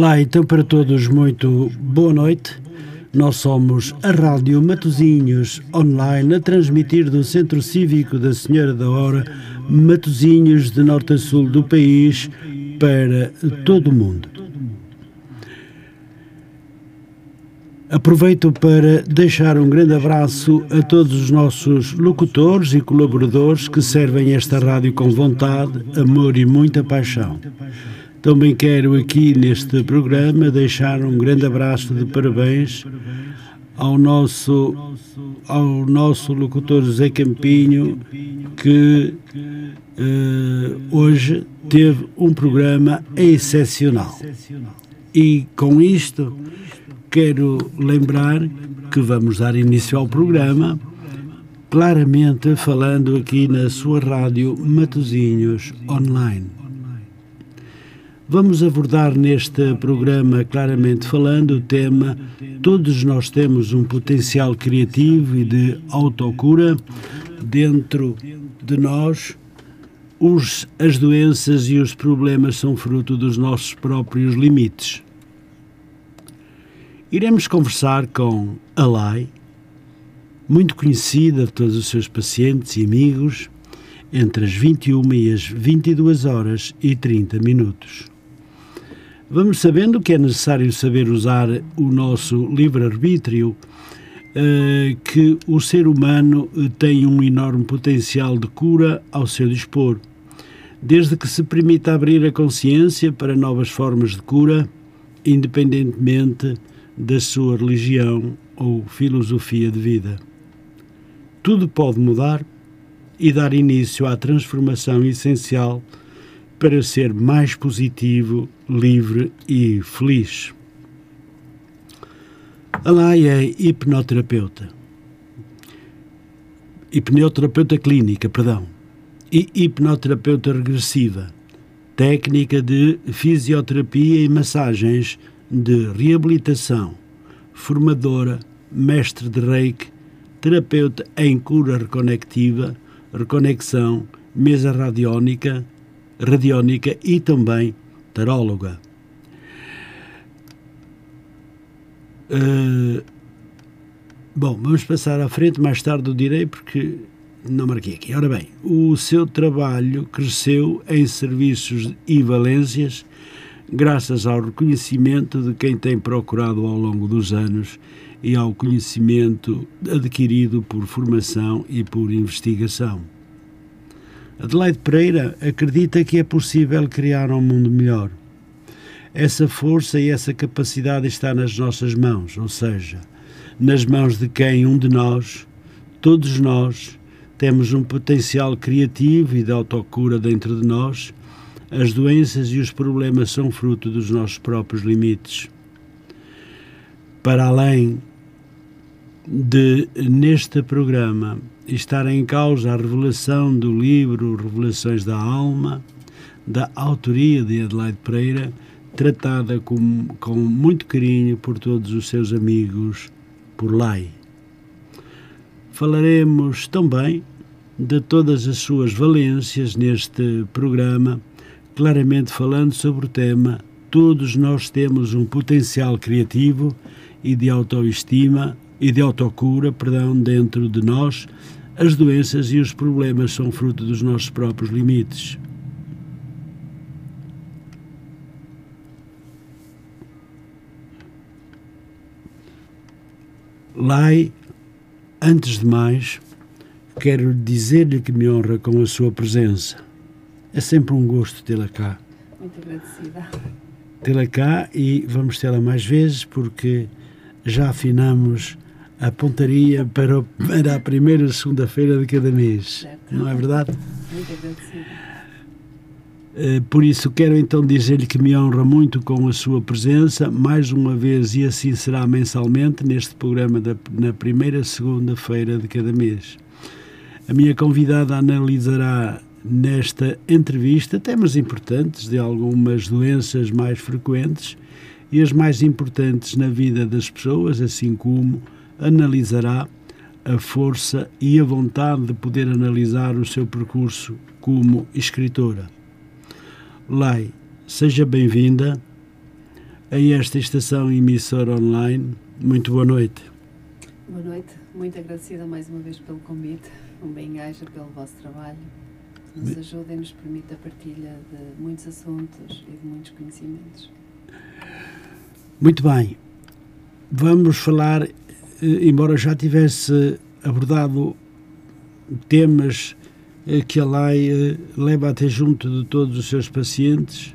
Olá, então para todos, muito boa noite. Nós somos a Rádio Matozinhos online a transmitir do Centro Cívico da Senhora da Hora, Matozinhos de norte a sul do país, para todo o mundo. Aproveito para deixar um grande abraço a todos os nossos locutores e colaboradores que servem esta rádio com vontade, amor e muita paixão. Também quero aqui neste programa deixar um grande abraço de parabéns ao nosso, ao nosso locutor José Campinho, que uh, hoje teve um programa excepcional. E com isto quero lembrar que vamos dar início ao programa, claramente falando aqui na sua rádio Matozinhos Online. Vamos abordar neste programa, claramente falando, o tema Todos nós temos um potencial criativo e de autocura dentro de nós. Os, as doenças e os problemas são fruto dos nossos próprios limites. Iremos conversar com Alai, muito conhecida de todos os seus pacientes e amigos, entre as 21 e as 22 horas e 30 minutos. Vamos sabendo que é necessário saber usar o nosso livre-arbítrio, eh, que o ser humano eh, tem um enorme potencial de cura ao seu dispor, desde que se permita abrir a consciência para novas formas de cura, independentemente da sua religião ou filosofia de vida. Tudo pode mudar e dar início à transformação essencial para ser mais positivo, livre e feliz. Alai é hipnoterapeuta. Hipnoterapeuta clínica, perdão. E hipnoterapeuta regressiva. Técnica de fisioterapia e massagens de reabilitação. Formadora, mestre de reiki, terapeuta em cura reconectiva, reconexão, mesa radiónica, radiónica e também taróloga. Uh, bom, vamos passar à frente, mais tarde o direi porque não marquei aqui. Ora bem, o seu trabalho cresceu em serviços e valências graças ao reconhecimento de quem tem procurado ao longo dos anos e ao conhecimento adquirido por formação e por investigação. Adelaide Pereira acredita que é possível criar um mundo melhor. Essa força e essa capacidade está nas nossas mãos, ou seja, nas mãos de quem um de nós, todos nós, temos um potencial criativo e de autocura dentro de nós. As doenças e os problemas são fruto dos nossos próprios limites. Para além de, neste programa, estar em causa a revelação do livro Revelações da Alma, da autoria de Adelaide Pereira, tratada com, com muito carinho por todos os seus amigos por lá. Falaremos também de todas as suas valências neste programa, claramente falando sobre o tema Todos nós temos um potencial criativo e de autoestima e de autocura, perdão, dentro de nós, as doenças e os problemas são fruto dos nossos próprios limites. Lai, antes de mais, quero dizer-lhe que me honra com a sua presença. É sempre um gosto tê-la cá. Muito agradecida. Tê-la cá e vamos tê-la mais vezes porque já afinamos a pontaria para, para a primeira segunda-feira de cada mês. Certo. Não é verdade? Muito agradecida. Eh, por isso, quero então dizer-lhe que me honra muito com a sua presença, mais uma vez, e assim será mensalmente, neste programa da, na primeira segunda-feira de cada mês. A minha convidada analisará nesta entrevista temas importantes de algumas doenças mais frequentes e as mais importantes na vida das pessoas, assim como analisará a força e a vontade de poder analisar o seu percurso como escritora. Lai, seja bem-vinda. a esta estação emissora online. Muito boa noite. Boa noite, muito agradecida mais uma vez pelo convite. Um bem-aja pelo vosso trabalho. Nos ajuda e nos permite a partilha de muitos assuntos e de muitos conhecimentos. Muito bem. Vamos falar, embora já tivesse abordado temas eh, que a lei eh, leva até junto de todos os seus pacientes,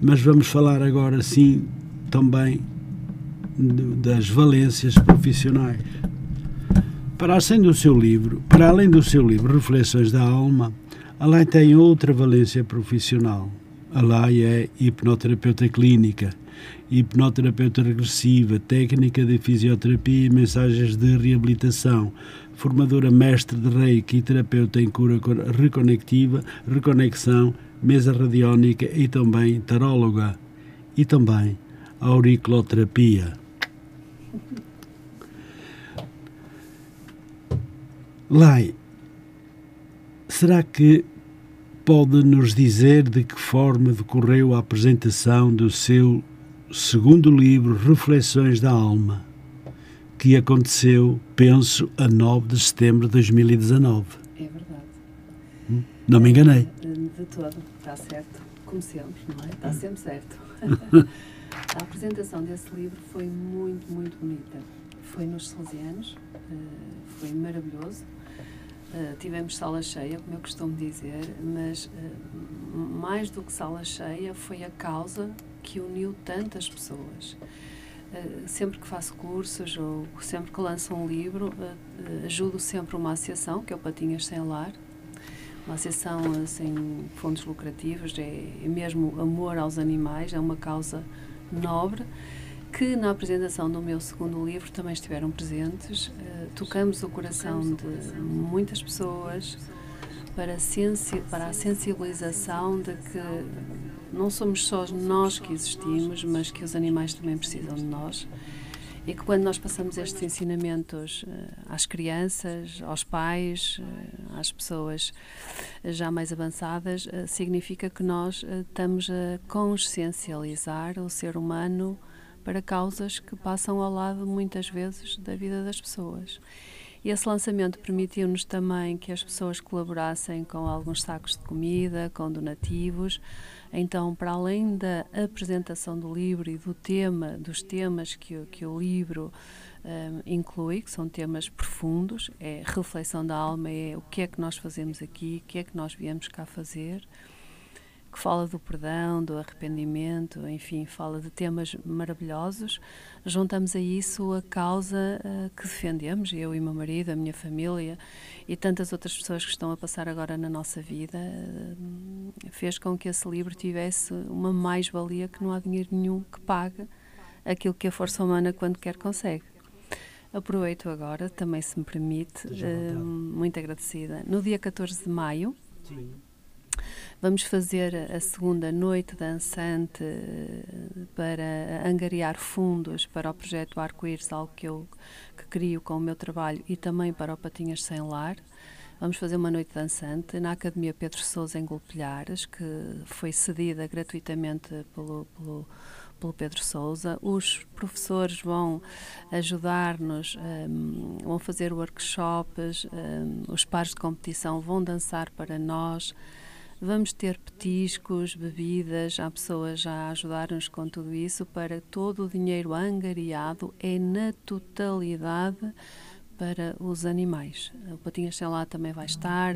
mas vamos falar agora sim também das valências profissionais. Para além do seu livro, para além do seu livro Reflexões da Alma, a lei tem outra valência profissional. A lei é hipnoterapeuta clínica, hipnoterapeuta regressiva, técnica de fisioterapia e mensagens de reabilitação, formadora mestre de reiki e terapeuta em cura reconectiva, reconexão, mesa radiónica e também taróloga e também auriculoterapia. Lai, será que pode nos dizer de que forma decorreu a apresentação do seu segundo livro, Reflexões da Alma, que aconteceu, penso, a 9 de setembro de 2019? É verdade. Hum? Não me enganei. De todo, está certo. Como sempre, não é? Está sempre certo. a apresentação desse livro foi muito, muito bonita. Foi nos Salesianos, eh, foi maravilhoso Uh, tivemos sala cheia, como eu costumo dizer, mas uh, mais do que sala cheia foi a causa que uniu tantas pessoas. Uh, sempre que faço cursos ou sempre que lanço um livro, ajudo sempre uma associação, que é o Patinhas Sem Lar, uma associação sem fundos lucrativos, é, é mesmo amor aos animais, é uma causa nobre que na apresentação do meu segundo livro também estiveram presentes. Tocamos o coração de muitas pessoas para, sensi para a sensibilização de que não somos só nós que existimos, mas que os animais também precisam de nós. E que quando nós passamos estes ensinamentos uh, às crianças, aos pais, uh, às pessoas já mais avançadas, significa que nós estamos a consciencializar o ser humano para causas que passam ao lado muitas vezes da vida das pessoas. E esse lançamento permitiu-nos também que as pessoas colaborassem com alguns sacos de comida, com donativos. Então, para além da apresentação do livro e do tema, dos temas que, o, que o livro um, inclui, que são temas profundos, é reflexão da alma, é o que é que nós fazemos aqui, o que é que nós viemos cá fazer que fala do perdão, do arrependimento, enfim, fala de temas maravilhosos. Juntamos a isso a causa uh, que defendemos, eu e meu marido, a minha família e tantas outras pessoas que estão a passar agora na nossa vida, uh, fez com que esse livro tivesse uma mais-valia que não há dinheiro nenhum que pague aquilo que a força humana, quando quer, consegue. Aproveito agora, também se me permite, uh, muito agradecida. No dia 14 de maio, Sim Vamos fazer a segunda noite dançante eh, para angariar fundos para o projeto Arco-Íris, algo que eu que crio com o meu trabalho e também para o Patinhas Sem Lar. Vamos fazer uma noite dançante na Academia Pedro Sousa em Golpilhares, que foi cedida gratuitamente pelo, pelo, pelo Pedro Sousa. Os professores vão ajudar-nos, um, vão fazer workshops, um, os pares de competição vão dançar para nós. Vamos ter petiscos, bebidas, há pessoas a ajudar-nos com tudo isso. Para todo o dinheiro angariado é na totalidade para os animais. O Patinhas Sem Lá também vai estar,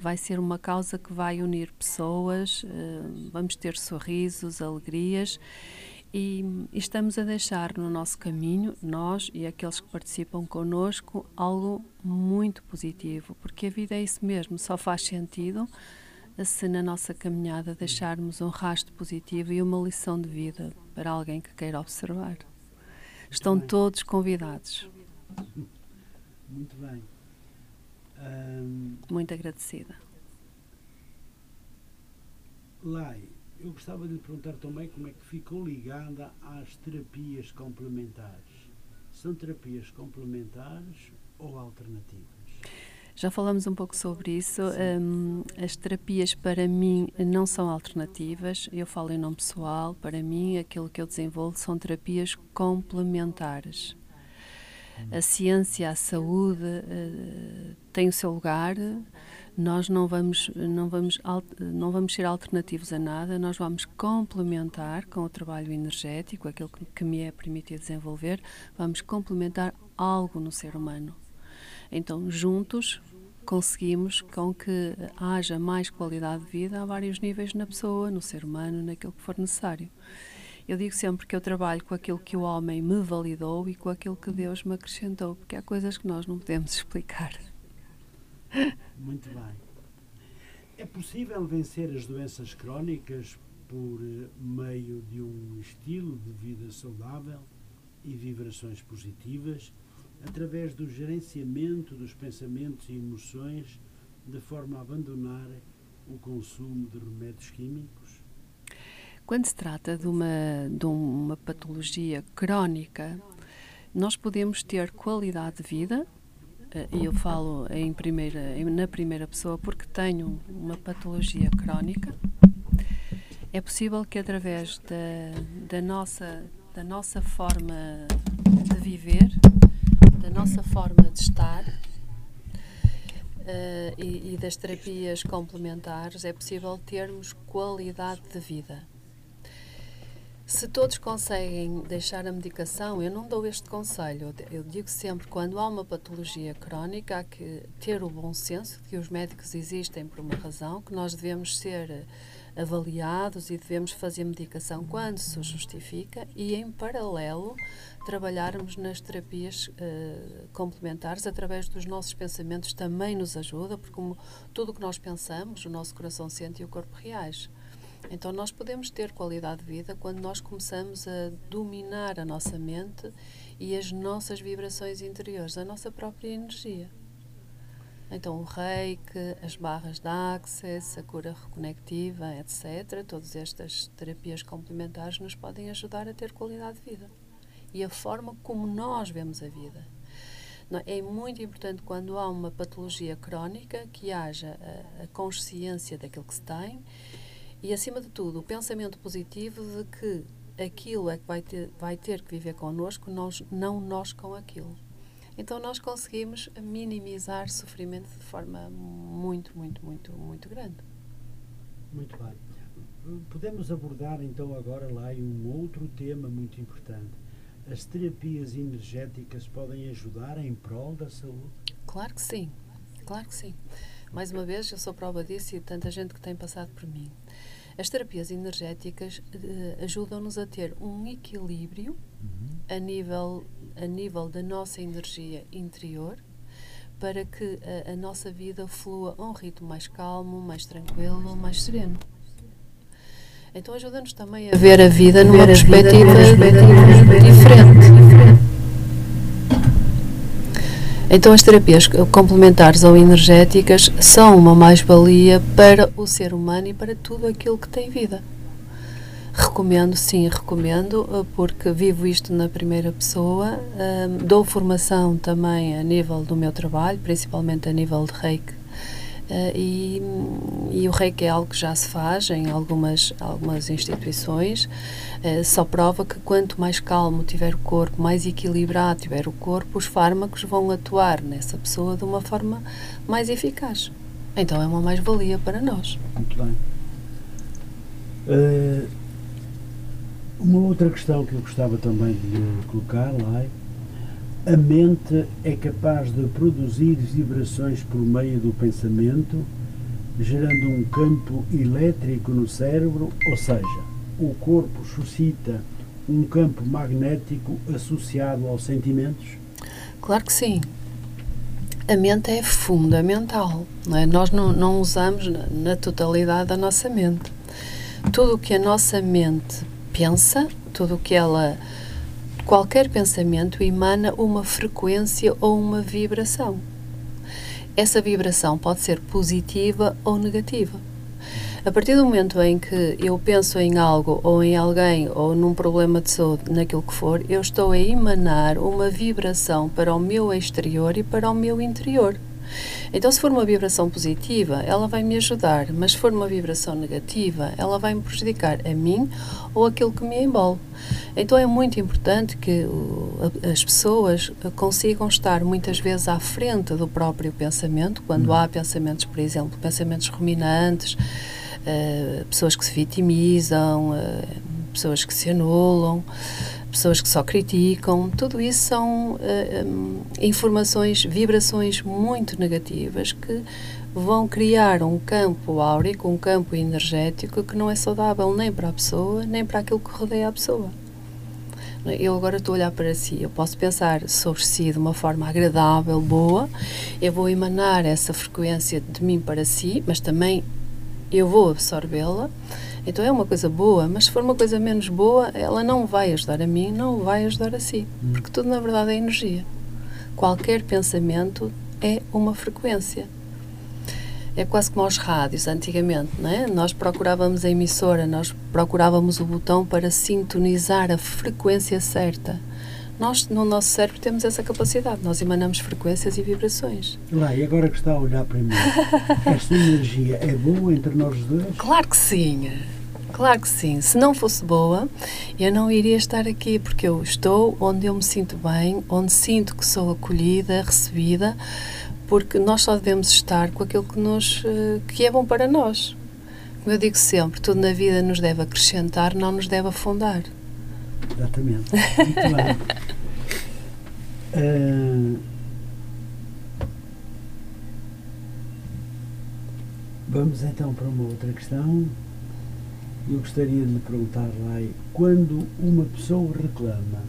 vai ser uma causa que vai unir pessoas, eh, vamos ter sorrisos, alegrias. E estamos a deixar no nosso caminho, nós e aqueles que participam connosco, algo muito positivo, porque a vida é isso mesmo, só faz sentido se na nossa caminhada deixarmos um rastro positivo e uma lição de vida para alguém que queira observar. Estão todos convidados. Muito bem. Um... Muito agradecida. Lai, eu gostava de lhe perguntar também como é que ficou ligada às terapias complementares. São terapias complementares ou alternativas? Já falamos um pouco sobre isso. Um, as terapias, para mim, não são alternativas. Eu falo em nome pessoal. Para mim, aquilo que eu desenvolvo são terapias complementares. A ciência, a saúde uh, tem o seu lugar. Nós não vamos, não, vamos, não vamos ser alternativos a nada, nós vamos complementar com o trabalho energético, aquilo que, que me é permitido desenvolver, vamos complementar algo no ser humano então, juntos, conseguimos com que haja mais qualidade de vida a vários níveis na pessoa, no ser humano, naquilo que for necessário. Eu digo sempre que eu trabalho com aquilo que o homem me validou e com aquilo que Deus me acrescentou, porque há coisas que nós não podemos explicar. Muito bem. É possível vencer as doenças crónicas por eh, meio de um estilo de vida saudável e vibrações positivas? Através do gerenciamento dos pensamentos e emoções, de forma a abandonar o consumo de remédios químicos? Quando se trata de uma, de uma patologia crónica, nós podemos ter qualidade de vida, eh, e eu falo em primeira, na primeira pessoa porque tenho uma patologia crónica. É possível que através da, da, nossa, da nossa forma de viver, da nossa forma de estar uh, e, e das terapias complementares, é possível termos qualidade de vida. Se todos conseguem deixar a medicação, eu não dou este conselho. Eu digo sempre, quando há uma patologia crónica, há que ter o bom senso de que os médicos existem por uma razão, que nós devemos ser avaliados e devemos fazer medicação quando se justifica e, em paralelo, trabalharmos nas terapias uh, complementares através dos nossos pensamentos também nos ajuda, porque como tudo o que nós pensamos, o nosso coração sente e o corpo reage. Então, nós podemos ter qualidade de vida quando nós começamos a dominar a nossa mente e as nossas vibrações interiores, a nossa própria energia. Então, o reiki, as barras de access, a cura reconectiva, etc., todas estas terapias complementares nos podem ajudar a ter qualidade de vida e a forma como nós vemos a vida. É muito importante quando há uma patologia crónica que haja a consciência daquilo que se tem e, acima de tudo, o pensamento positivo de que aquilo é que vai ter, vai ter que viver connosco, nós, não nós com aquilo. Então nós conseguimos minimizar sofrimento de forma muito, muito, muito, muito grande. Muito bem. Podemos abordar então agora lá um outro tema muito importante. As terapias energéticas podem ajudar em prol da saúde? Claro que sim, claro que sim. Mais uma vez, eu sou prova disso e tanta gente que tem passado por mim. As terapias energéticas uh, ajudam-nos a ter um equilíbrio uhum. a, nível, a nível da nossa energia interior para que a, a, nossa vida flua a um ritmo mais calmo, mais tranquilo, mais sereno. Então ajuda-nos também a ver a vida numa perspectiva, perspectiva diferente. Então, as terapias complementares ou energéticas são uma mais-valia para o ser humano e para tudo aquilo que tem vida. Recomendo, sim, recomendo, eh, porque vivo isto na primeira pessoa. Um, dou formação também a nível do meu trabalho, principalmente a nível de reiki Uh, e, e, o reiki é algo que já se faz em algumas, algumas instituições, uh, só prova que quanto mais calmo tiver o corpo, mais equilibrado tiver o corpo, os fármacos vão atuar nessa pessoa de uma forma mais eficaz. Então é uma mais-valia para nós. Muito bem. Uh, uma outra questão que eu gostava também de colocar lá é a mente é capaz de produzir vibrações por meio do pensamento, gerando um campo elétrico no cérebro, ou seja, o corpo suscita um campo magnético associado aos sentimentos? Claro que sim. A mente é fundamental. Não é? Nós não, não usamos na, na totalidade a nossa mente. Tudo o que a nossa mente pensa, tudo o que ela Qualquer pensamento emana uma frequência ou uma vibração. Essa vibração pode ser positiva ou negativa. A partir do momento em que eu penso em algo ou em alguém ou num problema de saúde, naquilo que for, eu estou a emanar uma vibração para o meu exterior e para o meu interior. Então, se for uma vibração positiva, ela vai me ajudar, mas se for uma vibração negativa, ela vai me prejudicar a mim ou aquilo que me envolve. Então, é muito importante que as pessoas consigam estar muitas vezes à frente do próprio pensamento, quando há pensamentos, por exemplo, pensamentos ruminantes, uh, pessoas que se vitimizam, uh, pessoas que se anulam pessoas que só criticam, tudo isso são uh, informações, vibrações muito negativas que vão criar um campo áurico, um campo energético que não é saudável nem para a pessoa, nem para aquilo que rodeia a pessoa. Eu agora estou a olhar para si, eu posso pensar sobre si de uma forma agradável, boa, eu vou emanar essa frequência de mim para si, mas também eu vou absorvê-la então é uma coisa boa, mas se for uma coisa menos boa, ela não vai ajudar a mim, não vai ajudar a si. Hum. Porque tudo na verdade é energia. Qualquer pensamento é uma frequência. É quase como aos rádios, antigamente, não é? Nós procurávamos a emissora, nós procurávamos o botão para sintonizar a frequência certa. Nós, no nosso cérebro, temos essa capacidade. Nós emanamos frequências e vibrações. Lá, e agora que está a olhar para mim, esta energia é boa entre nós dois? Claro que sim. Claro que sim. Se não fosse boa, eu não iria estar aqui, porque eu estou onde eu me sinto bem, onde sinto que sou acolhida, recebida, porque nós só devemos estar com aquilo que, nos, eh, que é bom para nós. Como eu digo sempre, tudo na vida nos deve acrescentar, não nos deve afundar. Exatamente. Muito bem. Uh, vamos então para uma outra questão. Eu gostaria de lhe perguntar, Rai, quando uma pessoa reclama,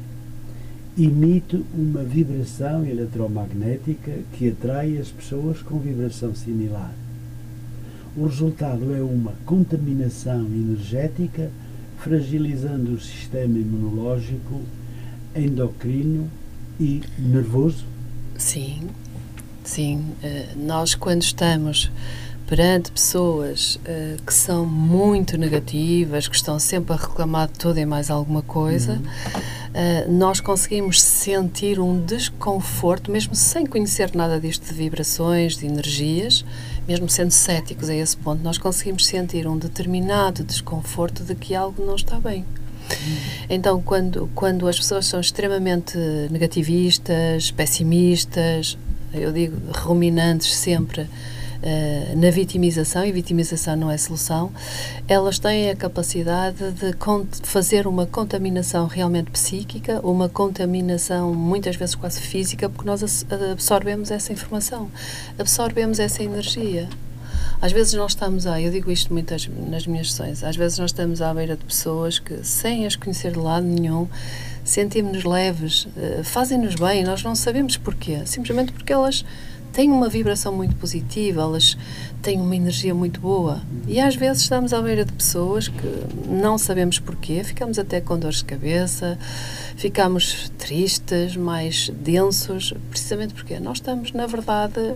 emite uma vibração eletromagnética que atrai as pessoas com vibração similar. O resultado é uma contaminação energética, fragilizando o sistema imunológico, endocrino e nervoso? Sim, sim. Uh, nós, quando estamos perante pessoas uh, que são muito negativas, que estão sempre a reclamar de tudo e mais alguma coisa, uhum. uh, nós conseguimos sentir um desconforto, mesmo sem conhecer nada disto de vibrações, de energias, mesmo sendo céticos a esse ponto, nós conseguimos sentir um determinado desconforto de que algo não está bem. Uhum. Então, quando, quando as pessoas são extremamente negativistas, pessimistas, eu digo ruminantes sempre, uh, na vitimização, e vitimização não é solução, elas têm a capacidade de fazer uma contaminação realmente psíquica, uma contaminação muitas vezes quase física, porque nós absorvemos essa informação, absorvemos essa energia. Às vezes nós estamos a, eu digo isto muitas nas minhas sessões, às vezes nós estamos à beira de pessoas que, sem as conhecer de lado nenhum, sentimos-nos leves, uh, fazem-nos bem, nós não sabemos porquê, simplesmente porque elas têm uma vibração muito positiva, elas têm uma energia muito boa. E às vezes estamos à beira de pessoas que não sabemos porquê, ficamos até com dores de cabeça, ficamos tristes, mais densos, precisamente porque nós estamos, na verdade,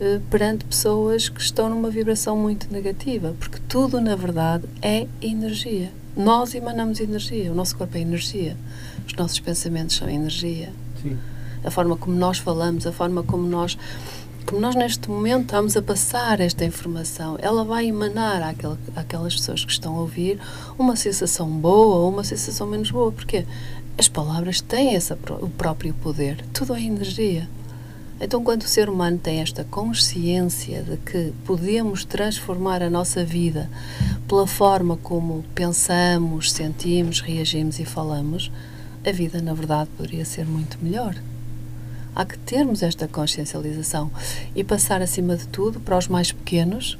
eh, perante pessoas que estão numa vibração muito negativa, porque tudo, na verdade, é energia. Nós emanamos energia, o nosso corpo é energia, os nossos pensamentos são energia. Sim a forma como nós falamos, a forma como nós como nós neste momento estamos a passar esta informação, ela vai emanar àquela, àquelas pessoas que estão a ouvir uma sensação boa ou uma sensação menos boa, porque as palavras têm essa, o próprio poder, tudo é energia. Então, quando o ser humano tem esta consciência de que podemos transformar a nossa vida pela forma como pensamos, sentimos, reagimos e falamos, a vida, na verdade, poderia ser muito melhor há que termos esta consciencialização e passar, acima de tudo, para os mais pequenos,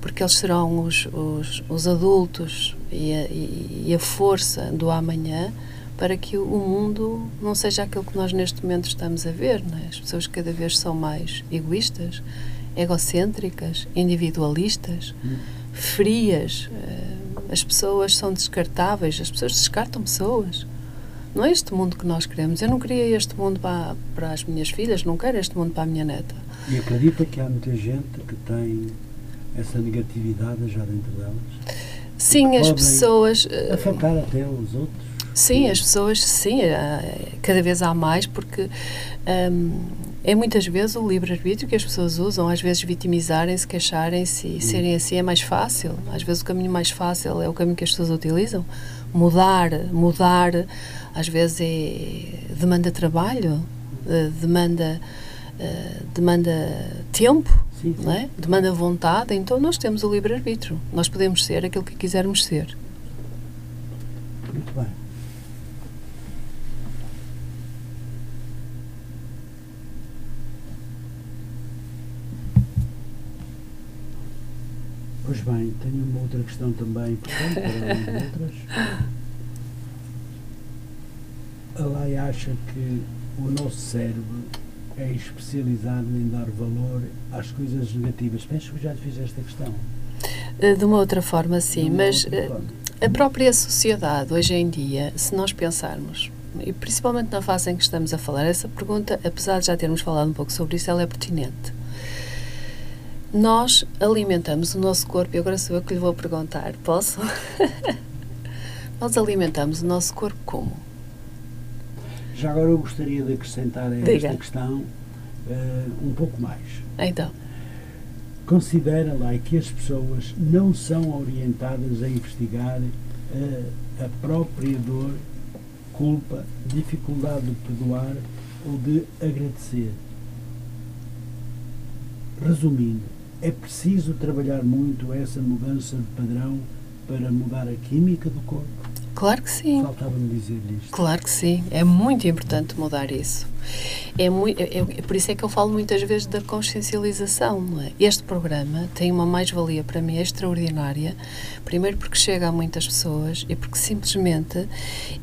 porque eles serão os, os, os adultos e a, e a, força do amanhã para que o mundo não seja aquilo que nós neste momento estamos a ver. É? As pessoas cada vez são mais egoístas, egocêntricas, individualistas, frias. Eh, as pessoas são descartáveis, as pessoas descartam pessoas. Não é este mundo que nós queremos. Eu não queria este mundo para, para as minhas filhas, não quero este mundo para a minha neta. E acredita que há muita gente que tem essa negatividade já dentro delas? Sim, as pessoas. Eh, afetar até os outros? Sim, as pessoas, sim, eh, cada vez há mais, porque. Um, É muitas vezes o livre-arbítrio que as pessoas usam, às vezes vitimizarem-se, queixarem-se e serem assim é mais fácil. Às vezes o caminho mais fácil é o caminho que as pessoas utilizam. Mudar, mudar, às vezes é, demanda trabalho, eh, demanda, uh, demanda tempo, sim, sim. Não é? demanda vontade. Então nós temos o livre-arbítrio. Nós podemos ser aquilo que quisermos ser. Muito bem. Pois bem, tenho uma outra questão também importante, para outras. A Lei acha que o nosso cérebro é especializado em dar valor às coisas negativas. Penso que já te fiz esta questão. Eh, de uma outra forma, sim, mas eh, forma. a própria sociedade, hoje em dia, se nós pensarmos, e principalmente na fase em que estamos a falar, essa pergunta, apesar de já termos falado um pouco sobre isso, ela é pertinente. Nós alimentamos o nosso corpo, e agora sou eu que lhe vou perguntar, posso? Nós alimentamos o nosso corpo como? Já agora eu gostaria de acrescentar a esta Diga. questão uh, um pouco mais. Então. Considera lá que as pessoas não são orientadas a investigar uh, a própria dor, culpa, dificuldade de perdoar ou de agradecer. Resumindo, é preciso trabalhar muito essa mudança de padrão para mudar a química do corpo? Claro que sim. Faltava-me dizer isto. Claro que sim. É muito importante mudar isso. É, muito, é, é, por isso é que eu falo muitas vezes da consciencialização. É? Este programa tem uma mais-valia para mim extraordinária. Primeiro porque chega a muitas pessoas e porque simplesmente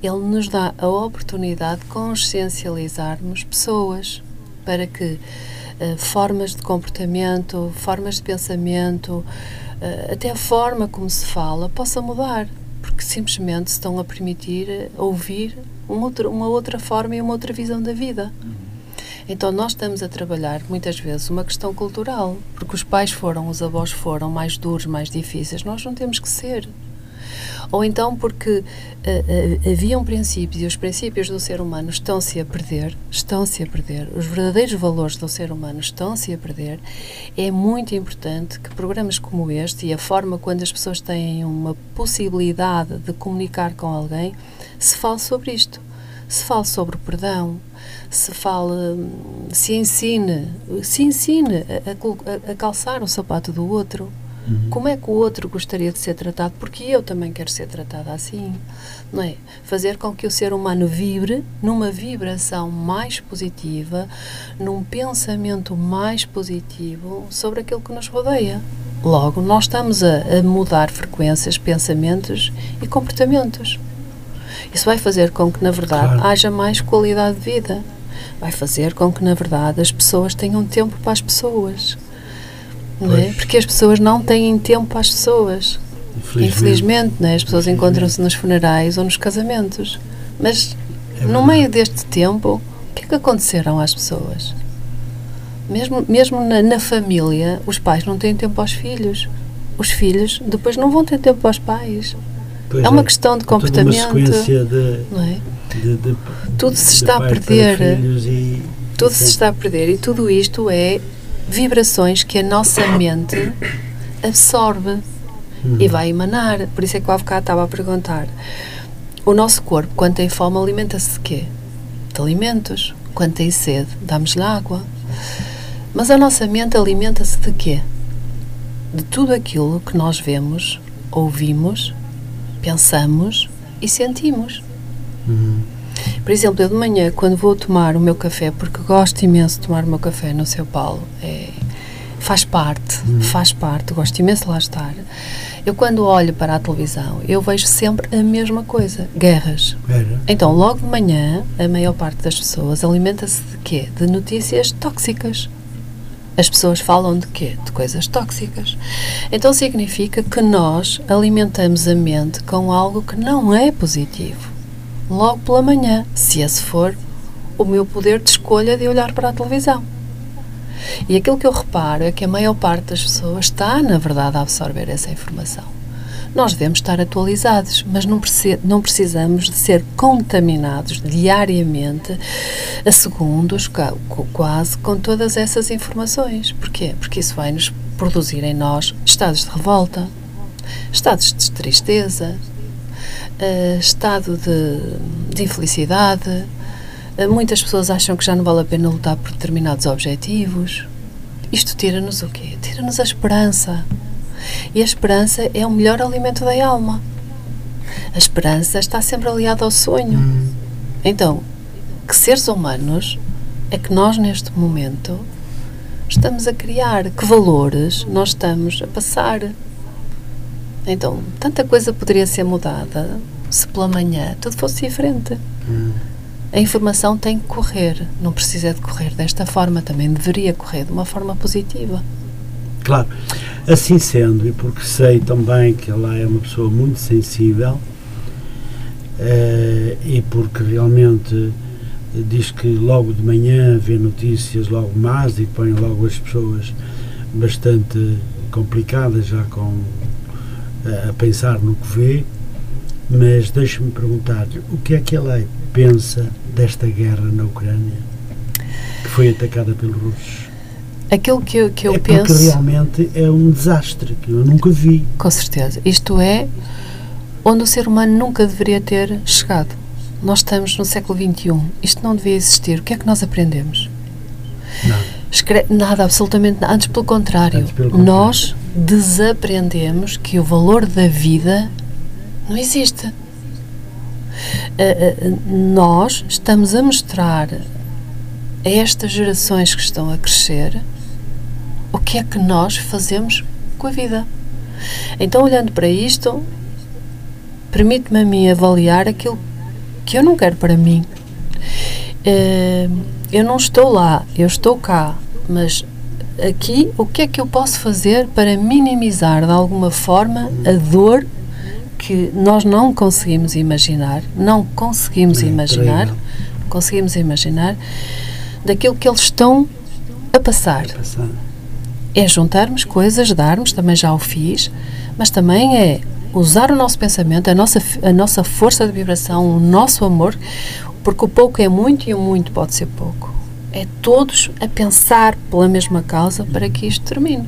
ele nos dá a oportunidade de consciencializarmos pessoas para que eh, formas de comportamento, formas de pensamento, uh, até a forma como se fala possa mudar, porque simplesmente estão a permitir eh, ouvir um outro, uma outra forma e uma outra visão da vida. Uhum. Então nós estamos a trabalhar muitas vezes uma questão cultural, porque os pais foram, os avós foram mais duros, mais difíceis, nós não temos que ser ou então porque uh, uh, haviam princípios e os princípios do ser humano estão-se a perder, estão-se a perder, os verdadeiros valores do ser humano estão-se a perder, é muito importante que programas como este e a forma quando as pessoas têm uma possibilidade de comunicar com alguém, se fale sobre isto. Se fale sobre o perdão, se fale, se ensine, se ensine a, a, a calçar o sapato do outro, Uhum. Como é que o outro gostaria de ser tratado? Porque eu também quero ser tratada assim, não é? Fazer com que o ser humano vibre numa vibração mais positiva, num pensamento mais positivo sobre aquilo que nos rodeia. Logo, nós estamos a, a mudar frequências, pensamentos e comportamentos. Isso vai fazer com que, na verdade, claro. haja mais qualidade de vida. Vai fazer com que, na verdade, as pessoas tenham tempo para as pessoas não é? Porque as pessoas não têm tempo as pessoas. Infelizmente, Infelizmente não é? as pessoas encontram-se nos funerais ou nos casamentos. Mas é no meio deste tempo, o que é que aconteceram às pessoas? Mesmo, mesmo na, na família, os pais não têm tempo aos filhos. Os filhos depois não vão ter tempo aos pais. Pois é uma é, questão de comportamento. Uma sequência de, não é? de, de, tudo se está a perder. E, tudo se está a perder e tudo isto é vibrações que a nossa mente absorve uhum. e vai emanar. Por isso é que o avocado estava a perguntar. O nosso corpo, quando tem fome, alimenta-se de quê? De alimentos. Quando tem sede, damos-lhe água. Mas a nossa mente alimenta-se de quê? De tudo aquilo que nós vemos, ouvimos, pensamos e sentimos. Uhum. Por exemplo, eu de manhã, quando vou tomar o meu café, porque gosto imenso de tomar o meu café no Seu Paulo, é, faz parte, hum. faz parte, gosto imenso de lá estar. Eu, quando olho para a televisão, eu vejo sempre a mesma coisa: guerras. Então, logo de manhã, a maior parte das pessoas alimenta-se de quê? De notícias tóxicas. As pessoas falam de quê? De coisas tóxicas. Então significa que nós alimentamos a mente com algo que não é positivo logo pela manhã, se esse for o meu poder de escolha de olhar para a televisão. E aquilo que eu reparo é que a maior parte das pessoas está, na verdade, a absorver essa informação. Nós devemos estar atualizados, mas não, não precisamos de ser contaminados diariamente, a segundos, quase, com todas essas informações. Porquê? Porque isso vai nos produzir em nós estados de revolta, estados de tristeza, uh, estado de, de infelicidade. Uh, muitas pessoas acham que já não vale a pena lutar por determinados objetivos. Isto tira-nos o quê? Tira-nos a esperança. E a esperança é o melhor alimento da alma. A esperança está sempre aliada ao sonho. Hum. Então, que seres humanos é que nós, neste momento, estamos a criar? Que valores nós estamos a passar? Então, tanta coisa poderia ser mudada se pela manhã tudo fosse diferente. Hum. A informação tem que correr, não precisa de correr desta forma, também deveria correr de uma forma positiva. Claro, assim sendo, e porque sei também que ela é uma pessoa muito sensível, uh, e porque realmente diz que logo de manhã vê notícias logo mais e põe logo as pessoas bastante complicadas já com a pensar no que vê, mas deixe-me perguntar-lhe o que é que ela pensa desta guerra na Ucrânia, que foi atacada pelos russos. Aquilo que eu, que eu é penso. Porque realmente é um desastre que eu nunca vi. Com certeza. Isto é onde o ser humano nunca deveria ter chegado. Nós estamos no século XXI. Isto não devia existir. O que é que nós aprendemos? Nada. Escre nada, absolutamente nada. Antes pelo contrário, Antes pelo contrário. nós desaprendemos que o valor da vida não existe. Uh, uh, nós estamos a mostrar a estas gerações que estão a crescer o que é que nós fazemos com a vida. Então, olhando para isto, permite-me a mim avaliar aquilo que eu não quero para mim. Uh, eu não estou lá, eu estou cá, mas aqui o que é que eu posso fazer para minimizar de alguma forma a dor que nós não conseguimos imaginar, não conseguimos é, imaginar, conseguimos imaginar daquilo que eles estão a passar. É juntarmos coisas, darmos, também já o fiz, mas também é usar o nosso pensamento, a nossa, a nossa força de vibração, o nosso amor, porque o pouco é muito e o muito pode ser pouco é todos a pensar pela mesma causa para que isto termine.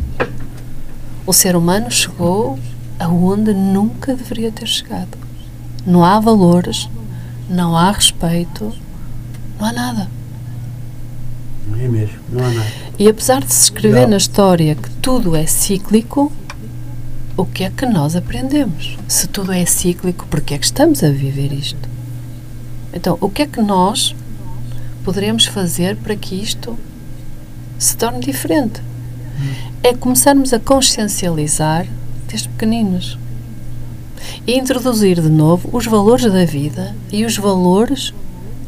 O ser humano chegou aonde nunca deveria ter chegado. Não há valores, não há respeito, não há nada. Não é mesmo, não há nada. E apesar de se escrever não. na história que tudo é cíclico, o que é que nós aprendemos? Se tudo é cíclico, por que é que estamos a viver isto? Então, o que é que nós poderemos fazer para que isto se torne diferente? É começarmos a consciencializar desde pequeninos e introduzir de novo os valores da vida e os valores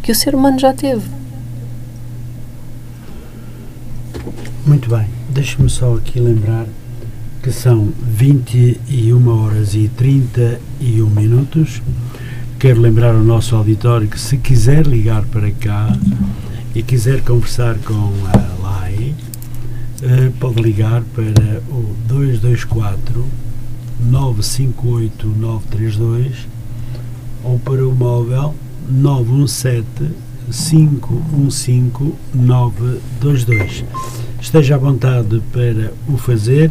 que o ser humano já teve. Muito bem, deixe-me só aqui lembrar que são 21 horas e 31 minutos. Quero lembrar ao nosso auditório que se quiser ligar para cá e quiser conversar com a LAI, uh, pode ligar para o 224 958 932 ou para o móvel 917 515 922. Esteja à vontade para o fazer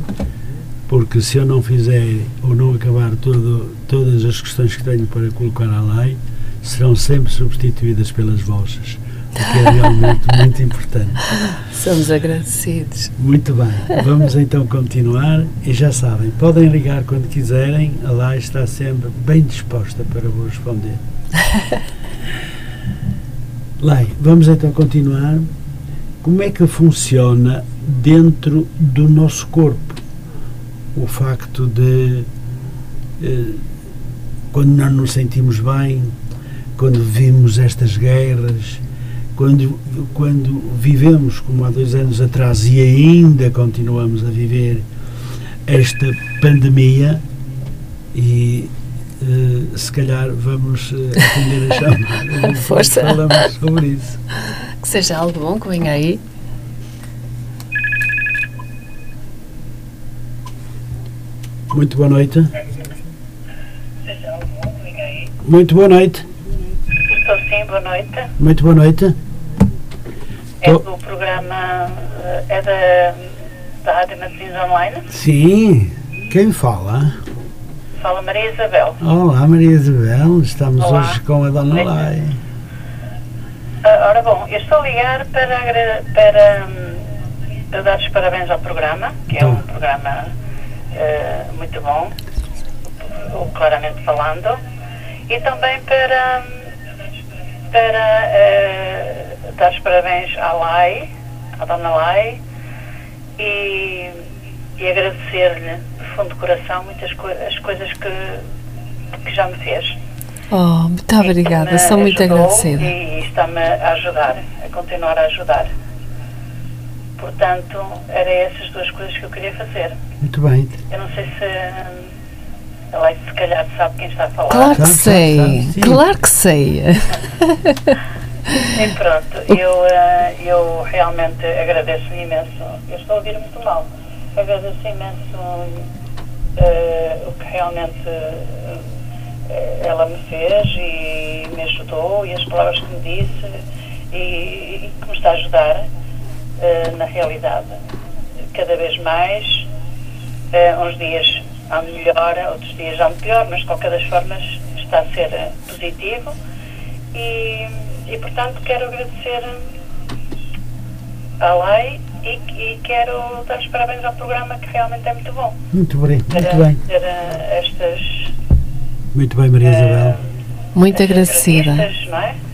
porque se eu não fizer ou não acabar todo, todas as questões que tenho para colocar à lei, serão sempre substituídas pelas vossas, o que é realmente muito importante. Somos agradecidos. Muito bem, vamos então continuar e já sabem, podem ligar quando quiserem, a lei está sempre bem disposta para vos responder. Lei, vamos então continuar. Como é que funciona dentro do nosso corpo? O facto de eh, quando não nos sentimos bem, quando vimos estas guerras, quando, quando vivemos como há dois anos atrás e ainda continuamos a viver esta pandemia e uh, se calhar vamos uh, atender a chamada. Força. Falamos sobre isso. Que seja algo bom que venha aí. Muito boa noite. Muito boa noite. Estou sim, boa noite. Muito boa noite. É do programa, eh, é da, da Rádio Matosinhos Online. Sim, quem fala? Fala Maria Isabel. Olá, Maria Isabel. Estamos Olá. hoje com a Dona. Lai. Ah, ora bom, eu estou a ligar para, para, hum, para dar os parabéns ao programa, que é um Então. programa eh, muito bom, claramente falando, e também para, para eh, dar os parabéns à Lai, à Dona Lai, e, e agradecer-lhe do fundo do coração muitas co as coisas que, que já me fez. Oh, muito obrigada, sou muito agradecida. E está-me a ajudar, a continuar a ajudar. Portanto, eram essas duas coisas que eu queria fazer. Muito bem. Eu não sei se hum, ela se calhar sabe quem está a falar. Claro que sei, sabe, claro que sei. E pronto, eu, eh, eu realmente agradeço imenso. Eu estou a ouvir muito mal. Agradeço imenso eh, o que realmente eh, ela me fez e me ajudou e as palavras que me disse e, e que me está a ajudar eh, na realidade. Cada vez mais, eh, uns dias há melhor, outros dias há pior, mas de qualquer das formas está a ser eh, positivo e, e portanto quero agradecer à lei e, e quero dar os parabéns ao programa que realmente é muito bom. Muito bem. Muito bem. ter estas Muito bem, Maria Isabel. Muito agradecida. é?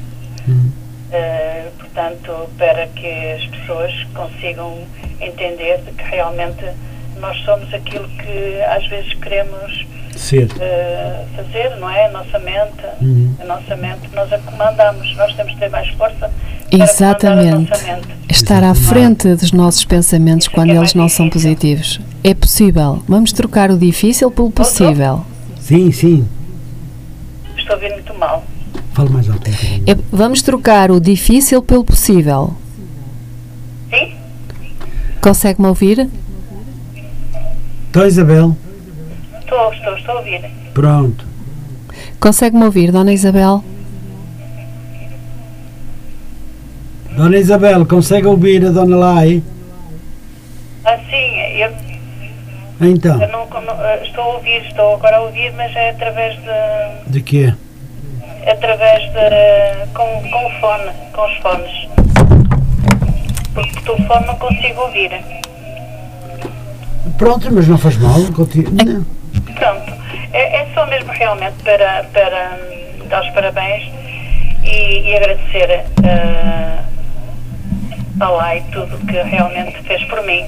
Eh, portanto, para que as pessoas consigam entender de que realmente nós somos aquilo que às vezes queremos Ser. eh, fazer, não é? A nossa mente, Uhum. a nossa mente, nós a comandamos, nós temos que ter mais força para Exatamente. Estar à frente dos nossos pensamentos quando eles não são positivos. É possível. Vamos trocar o difícil pelo possível. Sim, sim. Estou a ouvir muito mal. Fala mais alto. É- vamos trocar o difícil pelo possível. Sim? Consegue-me ouvir? Então, Isabel. Estou, estou, estou a ouvir. Pronto. Consegue-me ouvir, Dona Isabel? Dona Isabel, consegue ouvir a Dona Lai? Ah, sim, eu, Então, eu não, não- eh, estou a ouvir, estou agora a ouvir, mas é através de. de quê? Através de. com, com o fone, com os fones. Porque o telefone não consigo ouvir. Pronto, mas não faz mal. Continua. Não. Pronto, é, é só mesmo realmente para, para hum, dar os parabéns e, e agradecer uh, a Lai tudo que realmente fez por mim.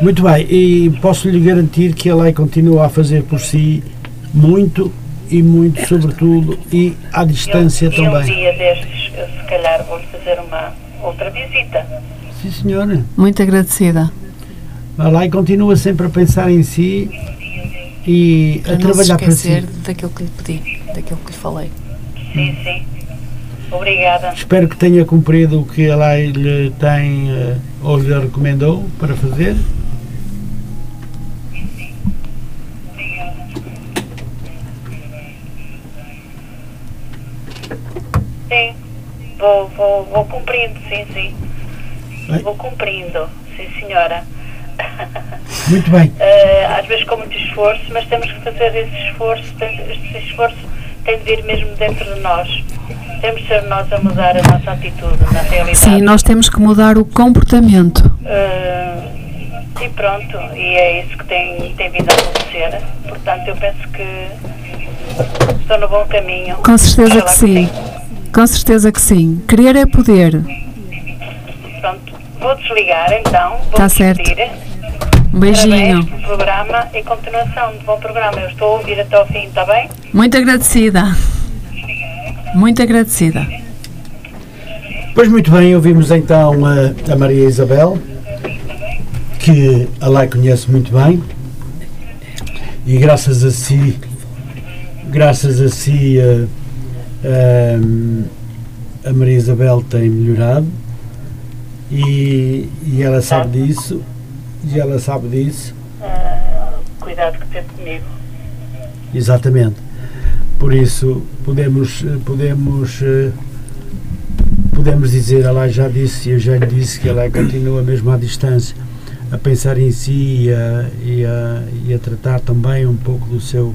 Muito bem, e posso lhe garantir que a lei continua a fazer por si muito e muito, sobretudo, e à distância e, um- e um também. dia destes, eu, se calhar, vou-lhe fazer uma outra visita. Sim, senhora. Muito agradecida. A lei continua sempre a pensar em si e a Para não se trabalhar para esquecer si. daquilo que lhe pedi, daquilo que lhe falei. Sim, sim. Obrigada. Espero que tenha cumprido o que a lei lhe tem eh, ou lhe recomendou para fazer. Sim, vou, vou, vou cumprindo, sim, sim. Bem. Vou cumprindo, sim, senhora. Muito bem. Eh, às vezes com muito esforço, mas temos que fazer esse esforço, esse esforço tem de vir mesmo dentro de nós. Temos de ser nós a mudar a nossa atitude, na realidade. Sim, nós temos que mudar o comportamento. Eh, e pronto, e é isso que tem, tem vindo a acontecer. Portanto, eu penso que estou no bom caminho. Com certeza Oxalá que sim. Com certeza que sim. Querer é poder. Pronto, vou desligar então. Vou Tá certo. Um beijinho. Parabéns programa e continuação de bom programa. Eu estou a ouvir até ao fim, está bem? Muito agradecida. Muito agradecida. Pois muito bem, ouvimos então a, a Maria Isabel, que a lei conhece muito bem, e graças a si, graças a si, eh, a Maria Isabel tem melhorado e, e ela sabe disso, e ela sabe disso, Ah, cuidado que teve comigo. exatamente. Por isso, podemos, podemos, podemos dizer, ela já disse, eu já lhe disse que ela continua mesmo à distância, a pensar em si e a, e a, e a tratar também um pouco do seu,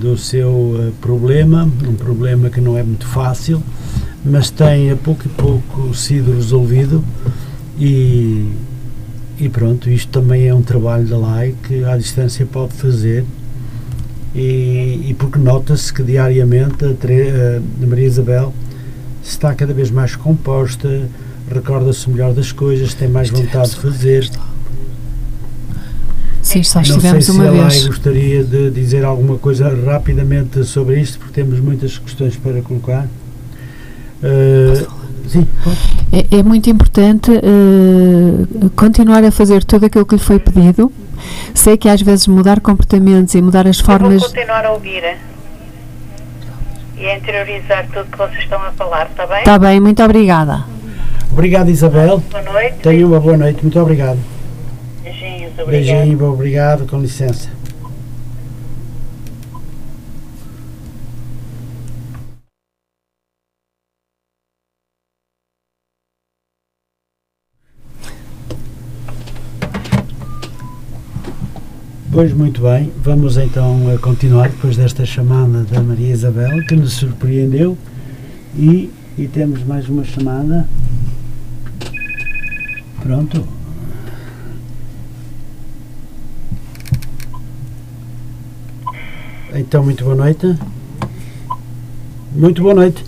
do seu eh, problema, um problema que não é muito fácil, mas tem a pouco e pouco sido resolvido e, e pronto, isto também é um trabalho da LAI que à distância pode fazer e, e porque nota-se que diariamente a, a, Maria Isabel está cada vez mais composta, recorda-se melhor das coisas, tem mais vontade de fazer. Sim, só estivemos uma vez. Não sei se gostaria de dizer alguma coisa rapidamente sobre isto, porque temos muitas questões para colocar. Uh, sim, é, é, muito importante uh, continuar a fazer tudo aquilo que lhe foi pedido Sei que às vezes mudar comportamentos e mudar as formas. Eu vou continuar a ouvir e a interiorizar tudo que vocês estão a falar, está bem? Está bem, muito obrigada. Obrigado, Isabel. Boa noite. Tenha uma boa noite, muito obrigado. Beijinhos, obrigado. Beijinho, obrigado, com licença. Pois muito bem, vamos então a continuar depois desta chamada da Maria Isabel que nos surpreendeu e, e temos mais uma chamada. Pronto. Então, muito boa noite. Muito boa noite.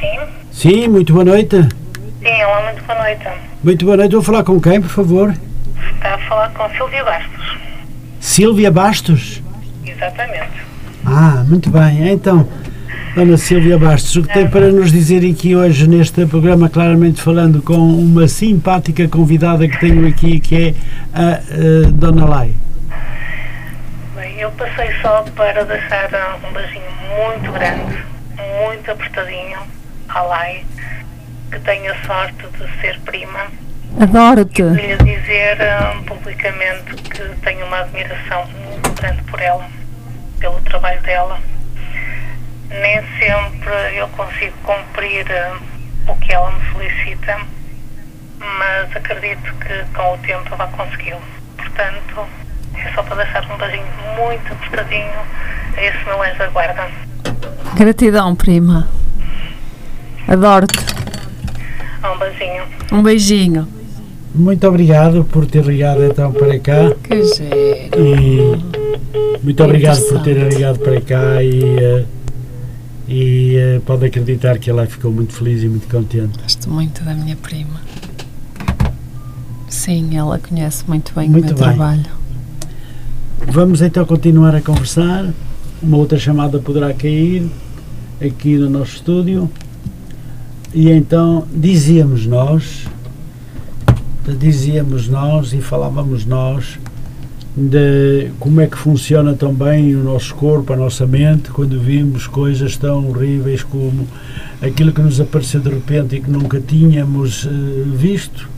Sim? Sim, muito boa noite. Sim, olá, muito boa noite. Muito boa noite. Vou falar com quem, por favor? Está a falar com Silvia Bastos. Silvia Bastos? Exatamente. Ah, muito bem. Então, Dona Silvia Bastos, o que tem para nos dizer aqui hoje neste programa, claramente falando com uma simpática convidada que tenho aqui, que é a, a Dona Lai? Bem, eu passei só para deixar um beijinho muito grande, muito apertadinho à Lai que tenho a sorte de ser prima. Adoro-te. Queria dizer um, publicamente que tenho uma admiração muito grande por ela, pelo trabalho dela. Nem sempre eu consigo cumprir uh, o que ela me solicita, mas acredito que com o tempo vai consegui-lo. Portanto, é só para deixar um beijinho muito apertadinho a esse meu anjo da guarda. Gratidão, prima. Adoro-te. Um beijinho. Um beijinho. Muito obrigado por ter ligado então para cá. Que giro. E muito obrigado por ter ligado para cá e, uh, e uh, pode acreditar que ela ficou muito feliz e muito contente. Gosto muito da minha prima. Sim, ela conhece muito bem muito o meu bem. trabalho. Vamos então continuar a conversar. Uma outra chamada poderá cair aqui no nosso estúdio. E então dizíamos nós, dizíamos nós e falávamos nós de como é que funciona também o nosso corpo, a nossa mente, quando vimos coisas tão horríveis como aquilo que nos apareceu de repente e que nunca tínhamos uh, visto.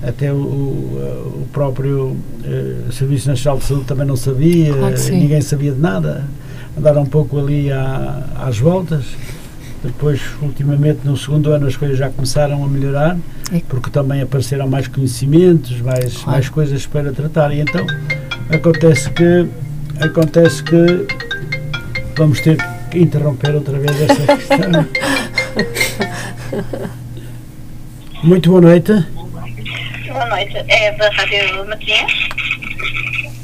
Até o, o próprio uh, Serviço Nacional de Saúde também não sabia, claro ninguém sabia de nada. Andaram um pouco ali à, às voltas. Depois, ultimamente, no segundo ano, as coisas já começaram a melhorar, porque também apareceram mais conhecimentos, mais, claro. mais coisas para tratar. E então, acontece que, acontece que vamos ter que interromper outra vez essa questão. Muito boa noite. Boa noite. É da Rádio Matias?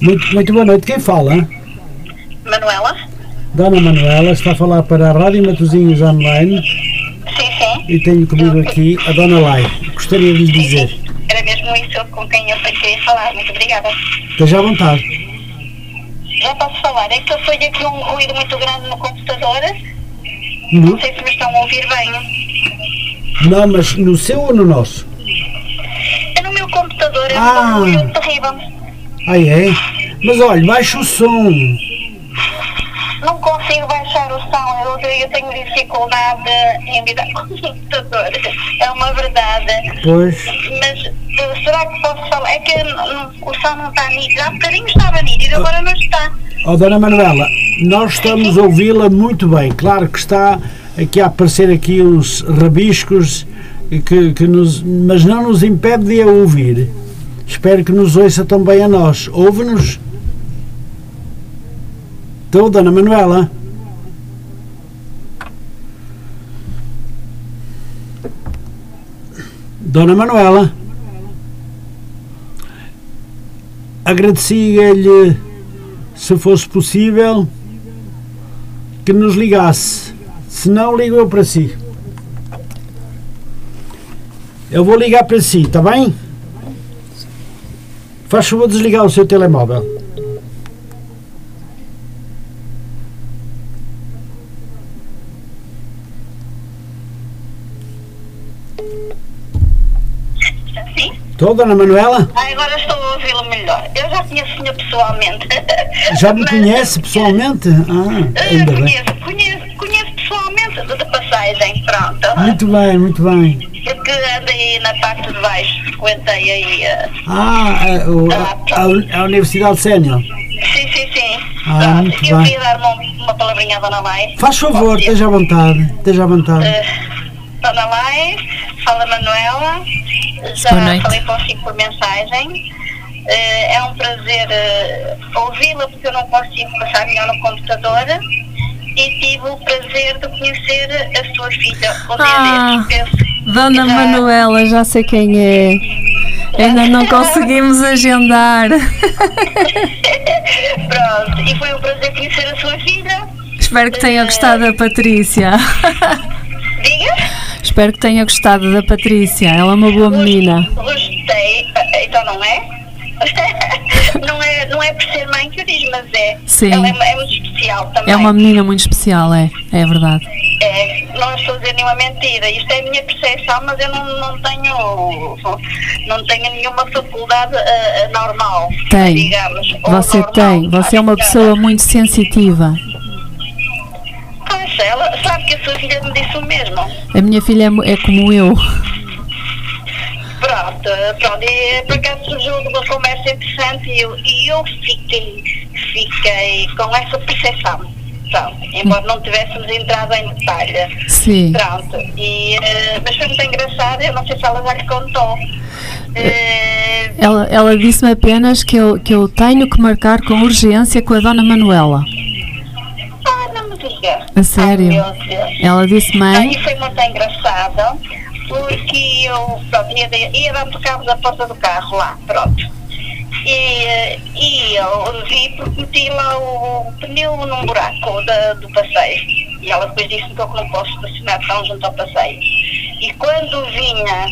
Muito, muito boa noite. Quem fala? Manuela. Dona Manuela está a falar para a Rádio Matosinhos Online. Sim, sim. E tenho comigo aqui a Dona Lai. Gostaria de lhe dizer. Era mesmo isso com quem eu pensei falar. Muito obrigada. Esteja à vontade. Já posso falar. É que eu foi aqui um ruído muito grande no computador. Uhum. Não sei se me estão a ouvir bem. Não, mas no seu ou no nosso? É no meu computador. É ah. um ruído terrível. Ai, é? Mas olha, baixa o som não consigo baixar o som, eu, eu tenho dificuldade em lidar com o computador. É uma verdade. Pois. Mas será que posso falar? é que o som não está nítido. Há bocadinho estava nítido, agora não está. Oh, Dona Manuela, nós estamos a ouvi-la muito bem. Claro que está aqui a aparecer aqui uns rabiscos que, que nos, mas não nos impede de a ouvir. Espero que nos ouça também a nós. Ouve-nos? Estou, Dona Manuela? Dona Manuela? Agradecia-lhe, se fosse possível, que nos ligasse. Se não, ligo eu para si. Eu vou ligar para si, está bem? Faz favor desligar o seu telemóvel. Sim? Estou, Dona Manuela? Ah, agora estou a ouvi-lo melhor. Eu já conheço o pessoalmente. Já me Mas, conhece pessoalmente? Ah, ainda bem. conheço, conheço, conheço pessoalmente de, passagem, pronto. Muito bem, muito bem. Porque andei na parte de baixo, frequentei aí. eh, Ah, a, o- a- a Universidade Sénior. sim, sim, sim. Ah, Pronto, muito eu bem. queria dar uma, uma palavrinha à Dona Lai. Faz favor, esteja à vontade. Esteja à vontade. Eh, Dona Lai, fala Manuela. Já falei consigo por mensagem. Eh, é um prazer eh, ouvi-la porque eu não consigo passar melhor no computador. E tive o prazer de conhecer a sua filha. Ah, Dona já- Manuela, já sei quem é. Ainda não conseguimos agendar. Pronto, e foi um prazer conhecer a sua filha. Espero que tenha gostado da Patrícia. Diga? Espero que tenha gostado da Patrícia. Ela é uma boa menina. Gostei. Então não é? não é? Não é por ser mãe que eu digo, mas é. Sim. Ela é, é muito especial também. É uma menina muito especial, é. É verdade. É, não estou a dizer nenhuma mentira. Isto é a minha percepção, mas eu não, não tenho não tenho nenhuma faculdade ah, normal. Tem. Digamos. Você normal, tem. Você é uma pessoa muito sensitiva. Pois, ela sabe que a sua filha me disse o mesmo. A minha filha é é como eu. Pronto, pronto, e por acaso surgiu uma conversa interessante e eu, e eu fiquei, fiquei com essa percepção. Pronto, embora não tivéssemos entrado em detalhe. Sim. Pronto, e, eh, mas foi muito engraçado, eu não sei se ela já lhe contou. Eh, Ela, ela disse-me apenas que eu, que eu tenho que marcar com urgência com a Dona Manuela. A sério? Ela disse, mãe, Aí foi muito engraçado, porque eu pronto, ia, ia dar o carro da porta do carro lá, pronto. E, e eu vi porque meti lá o pneu num buraco da, do passeio. E ela depois disse-me que eu não posso estacionar tão junto ao passeio. E quando vinha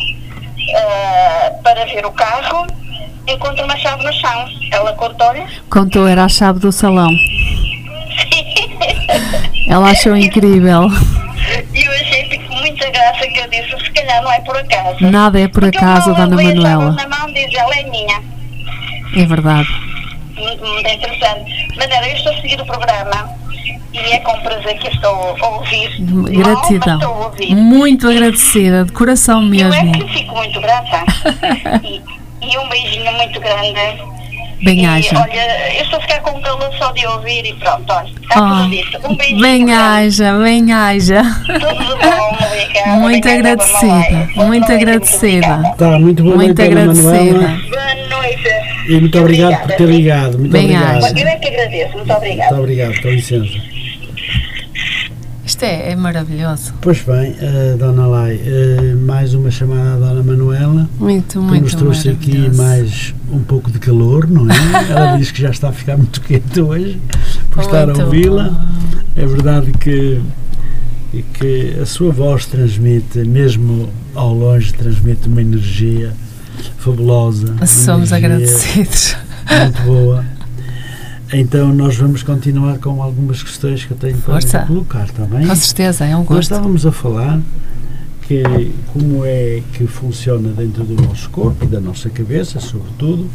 ah, para ver o carro, encontro uma chave no chão. Ela contou-lhe. contou, era a chave do salão. Ela achou incrível. E eu achei tipo, muita graça que eu disse, se calhar não é por acaso. Nada é por Porque acaso, Dona Manuela. na mão diz, ela é minha. É verdade. Muito, muito interessante. Maneira, eu estou a seguir o programa e é com prazer que estou a ouvir. Gratidão. estou a ouvir. Muito agradecida, de coração Eu é mesmo. que fico muito grata. e, e um beijinho muito grande. Bem E, haja. olha, eu estou a ficar com calor só de ouvir e pronto, olha. Está Oh, tudo dito. Um beijinho. bem grande. haja, bem haja. Tudo bom, obrigada. Muito obrigada, agradecida, muito noite, agradecida. obrigada. Tá, muito boa Muito noite, agradecida. Boa noite. E muito obrigado por Obrigada, ter sim. ligado. Muito Bem obrigado. haja. Eu é que agradeço, muito obrigada. Muito obrigado, com licença. É, é maravilhoso. Pois bem, eh, Dona Lai, eh, mais uma chamada à Dona Manuela, Muito, que muito nos trouxe aqui mais um pouco de calor, não é? Ela diz que já está a ficar muito quente hoje, por estar a Muito ouvi-la. É verdade que, que a sua voz transmite, mesmo ao longe, transmite uma energia fabulosa. Somos energia agradecidos. Muito boa. Então nós vamos continuar com algumas questões que eu tenho para Força. colocar, está bem? Com certeza, é um Nós gosto. estávamos a falar que como é que funciona dentro do nosso corpo e da nossa cabeça, sobretudo,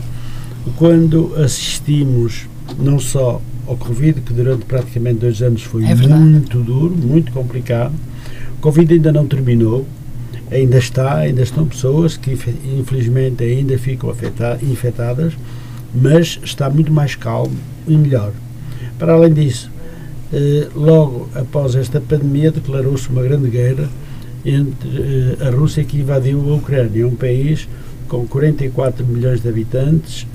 quando assistimos não só ao Covid, que durante praticamente dois anos foi É muito duro, muito complicado. O Covid ainda não terminou ainda está, ainda estão pessoas que infelizmente ainda ficam infectadas, mas está muito mais calmo e melhor. Para além disso, eh, logo após esta pandemia declarou-se uma grande guerra entre eh, a Rússia que invadiu a Ucrânia, um país com 44 milhões de habitantes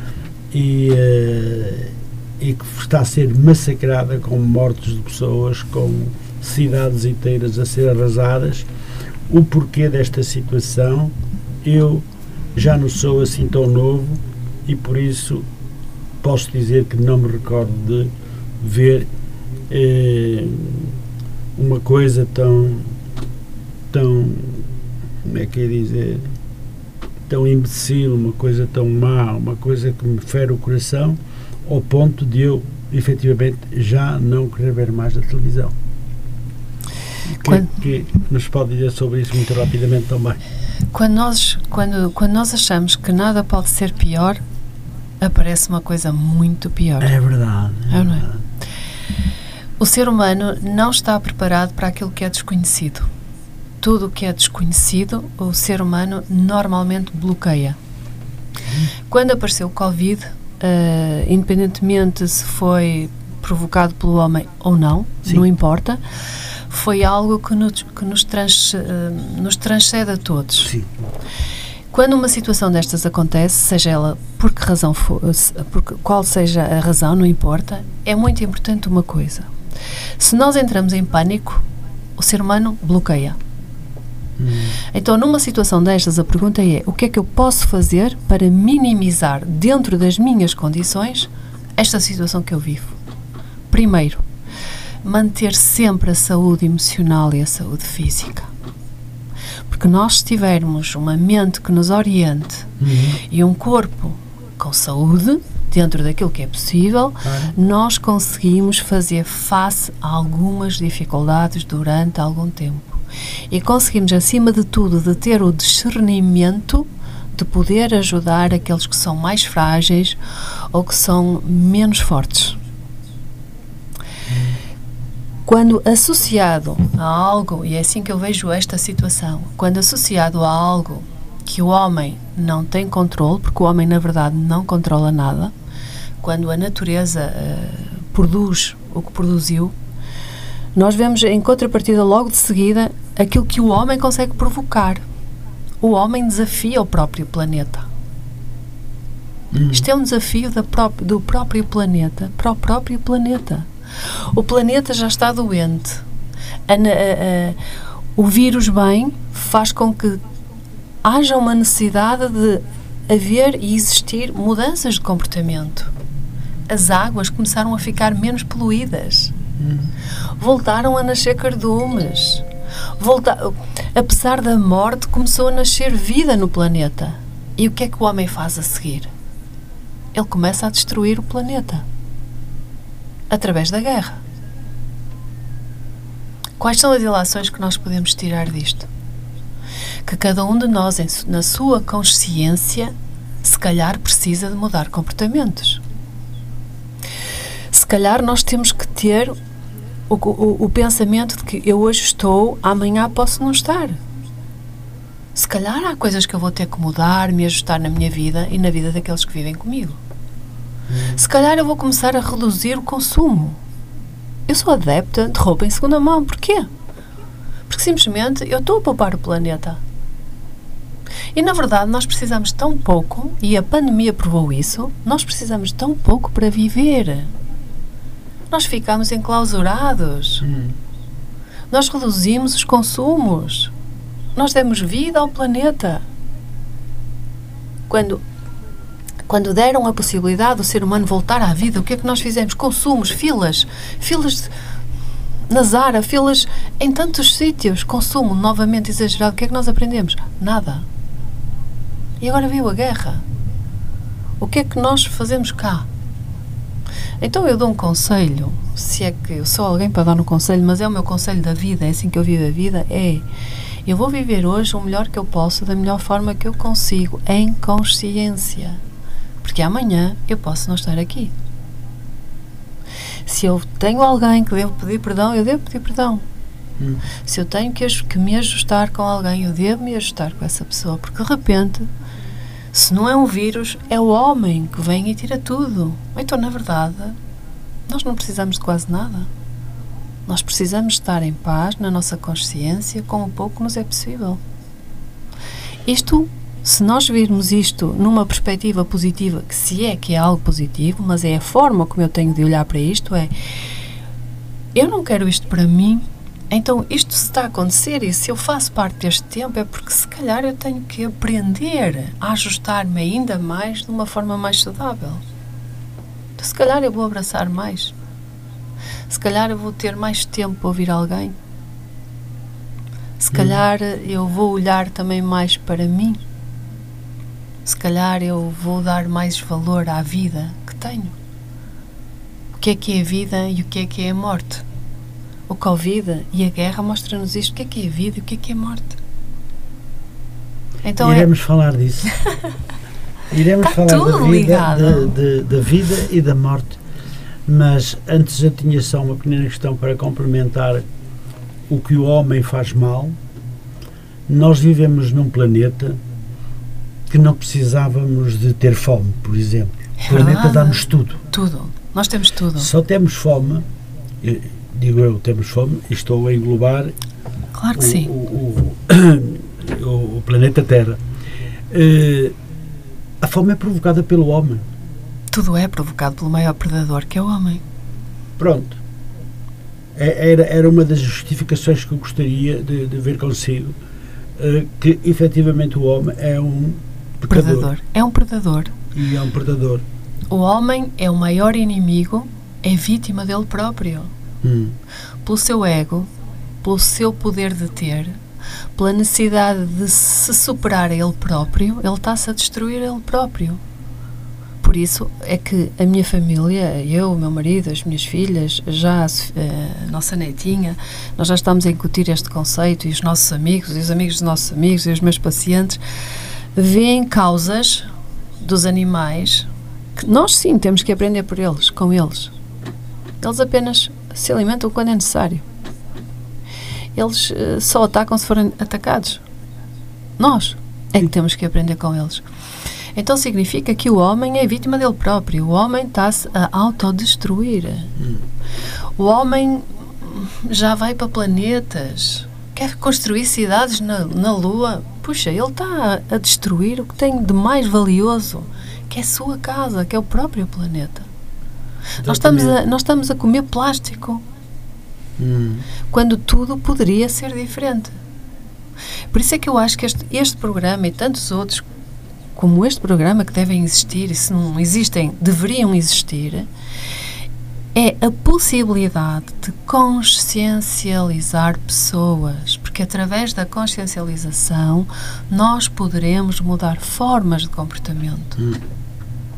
e, eh, e que está a ser massacrada com mortes de pessoas, com cidades inteiras a ser arrasadas o porquê desta situação, eu já não sou assim tão novo e por isso posso dizer que não me recordo de ver eh, uma coisa tão tão como é que é dizer tão imbecil, uma coisa tão má, uma coisa que me fere o coração ao ponto de eu efetivamente já não querer ver mais a televisão. Quando, que, que nos pode dizer sobre isso muito rapidamente também? Quando nós, quando, quando nós achamos que nada pode ser pior, aparece uma coisa muito pior. É verdade. É, é verdade. O ser humano não está preparado para aquilo que é desconhecido. Tudo o que é desconhecido, o ser humano normalmente bloqueia. Quando apareceu o Covid, uh, independentemente se foi provocado pelo homem ou não, Sim. não importa, foi algo que nos, que nos, trans, uh, nos transcende a todos. Sim. Quando uma situação destas acontece, seja ela por que razão for, por qual seja a razão, não importa, é muito importante uma coisa. Se nós entramos em pânico, o ser humano bloqueia. Hum. Então, numa situação destas, a pergunta é: o que é que eu posso fazer para minimizar, dentro das minhas condições, esta situação que eu vivo? Primeiro, manter sempre a saúde emocional e a saúde física. Porque nós se tivermos uma mente que nos oriente uhum. e um corpo com saúde, dentro daquilo que é possível, nós conseguimos fazer face a algumas dificuldades durante algum tempo. E conseguimos, acima de tudo, de ter o discernimento de poder ajudar aqueles que são mais frágeis ou que são menos fortes. Quando associado a algo, e é assim que eu vejo esta situação, quando associado a algo que o homem não tem controle, porque o homem na verdade não controla nada, quando a natureza uh, produz o que produziu, nós vemos em contrapartida logo de seguida aquilo que o homem consegue provocar. O homem desafia o próprio planeta. Hum. Isto é um desafio do próprio planeta para o próprio planeta. O planeta já está doente. A, a, a, o vírus bem faz com que haja uma necessidade de haver e existir mudanças de comportamento. As águas começaram a ficar menos poluídas. Voltaram a nascer cardumes. Volta, apesar da morte, começou a nascer vida no planeta. E o que é que o homem faz a seguir? Ele começa a destruir o planeta através da guerra. Quais são as ilações que nós podemos tirar disto? Que cada um de nós, na sua consciência, se calhar precisa de mudar comportamentos. Se calhar nós temos que ter o, o, o pensamento de que eu hoje estou, amanhã posso não estar. Se calhar há coisas que eu vou ter que mudar, me ajustar na minha vida e na vida daqueles que vivem comigo. Se calhar eu vou começar a reduzir o consumo. Eu sou adepta de roupa em segunda mão. Porquê? Porque simplesmente eu estou a poupar o planeta. E na verdade nós precisamos tão pouco, e a pandemia provou isso, nós precisamos tão pouco para viver. Nós ficamos enclausurados. Hum. Nós reduzimos os consumos. Nós demos vida ao planeta. Quando quando deram a possibilidade do ser humano voltar à vida, o que é que nós fizemos? Consumos, filas, filas na Zara, filas em tantos sítios, consumo novamente exagerado. O que é que nós aprendemos? Nada. E agora veio a guerra. O que é que nós fazemos cá? Então eu dou um conselho, se é que eu sou alguém para dar um conselho, mas é o meu conselho da vida, é assim que eu vivo a vida, é eu vou viver hoje o melhor que eu posso, da melhor forma que eu consigo, em consciência. Porque amanhã eu posso não estar aqui. Se eu tenho alguém que devo pedir perdão, eu devo pedir perdão. Hum. Se eu tenho que, que me ajustar com alguém, eu devo me ajustar com essa pessoa, porque de repente, se não é um vírus, é o homem que vem e tira tudo. Então, na verdade, nós não precisamos de quase nada. Nós precisamos estar em paz na nossa consciência com o pouco que nos é possível. Isto, se nós virmos isto numa perspectiva positiva, que se é que é algo positivo, mas é a forma como eu tenho de olhar para isto, é eu não quero isto para mim, então isto se está a acontecer e se eu faço parte deste tempo é porque se calhar eu tenho que aprender a ajustar-me ainda mais de uma forma mais saudável. Então, se calhar eu vou abraçar mais. Se calhar eu vou ter mais tempo para ouvir alguém. Se hum. calhar eu vou olhar também mais para mim. Se calhar eu vou dar mais valor à vida que tenho. O que é que é a vida e o que é que é a morte? O Covid e a guerra mostram-nos isto: o que é que é a vida e o que é que é a morte. Então é Iremos é... falar disso. Iremos Está falar da vida, de, de, da vida e da morte. Mas antes eu tinha só uma pequena questão para complementar o que o homem faz mal. Nós vivemos num planeta que não precisávamos de ter fome, por exemplo. É o planeta dá-nos tudo. Tudo. Nós temos tudo. Só temos fome, digo eu, temos fome, e estou a englobar claro que o, sim. O, o, o planeta Terra. Uh, a fome é provocada pelo homem. Tudo é provocado pelo maior predador, que é o homem. Pronto. É, era, era uma das justificações que eu gostaria de, de ver consigo, uh, que efetivamente o homem é um pecador. predador. É um predador. E é um predador. O homem é o maior inimigo, é vítima dele próprio. Hum. Pelo seu ego, pelo seu poder de ter, pela necessidade de se superar a ele próprio, ele está-se a destruir a ele próprio. Por isso é que a minha família, eu, o meu marido, as minhas filhas, já a, nossa netinha, nós já estamos a incutir este conceito e os nossos amigos, e os amigos dos nossos amigos, e os meus pacientes, veem causas dos animais que nós sim temos que aprender por eles, com eles. Eles apenas se alimentam quando é necessário eles uh, só atacam se forem atacados. Nós é que temos que aprender com eles. Então significa que o homem é vítima dele próprio. O homem está-se a autodestruir. O homem já vai para planetas, quer construir cidades na, na Lua. Puxa, ele está a, destruir o que tem de mais valioso, que é a sua casa, que é o próprio planeta. Nós estamos, a, nós estamos a comer plástico Hum. Quando tudo poderia ser diferente. Por isso é que eu acho que este, este programa e tantos outros como este programa que devem existir e se não existem, deveriam existir, é a possibilidade de consciencializar pessoas, porque através da consciencialização nós poderemos mudar formas de comportamento. Hum.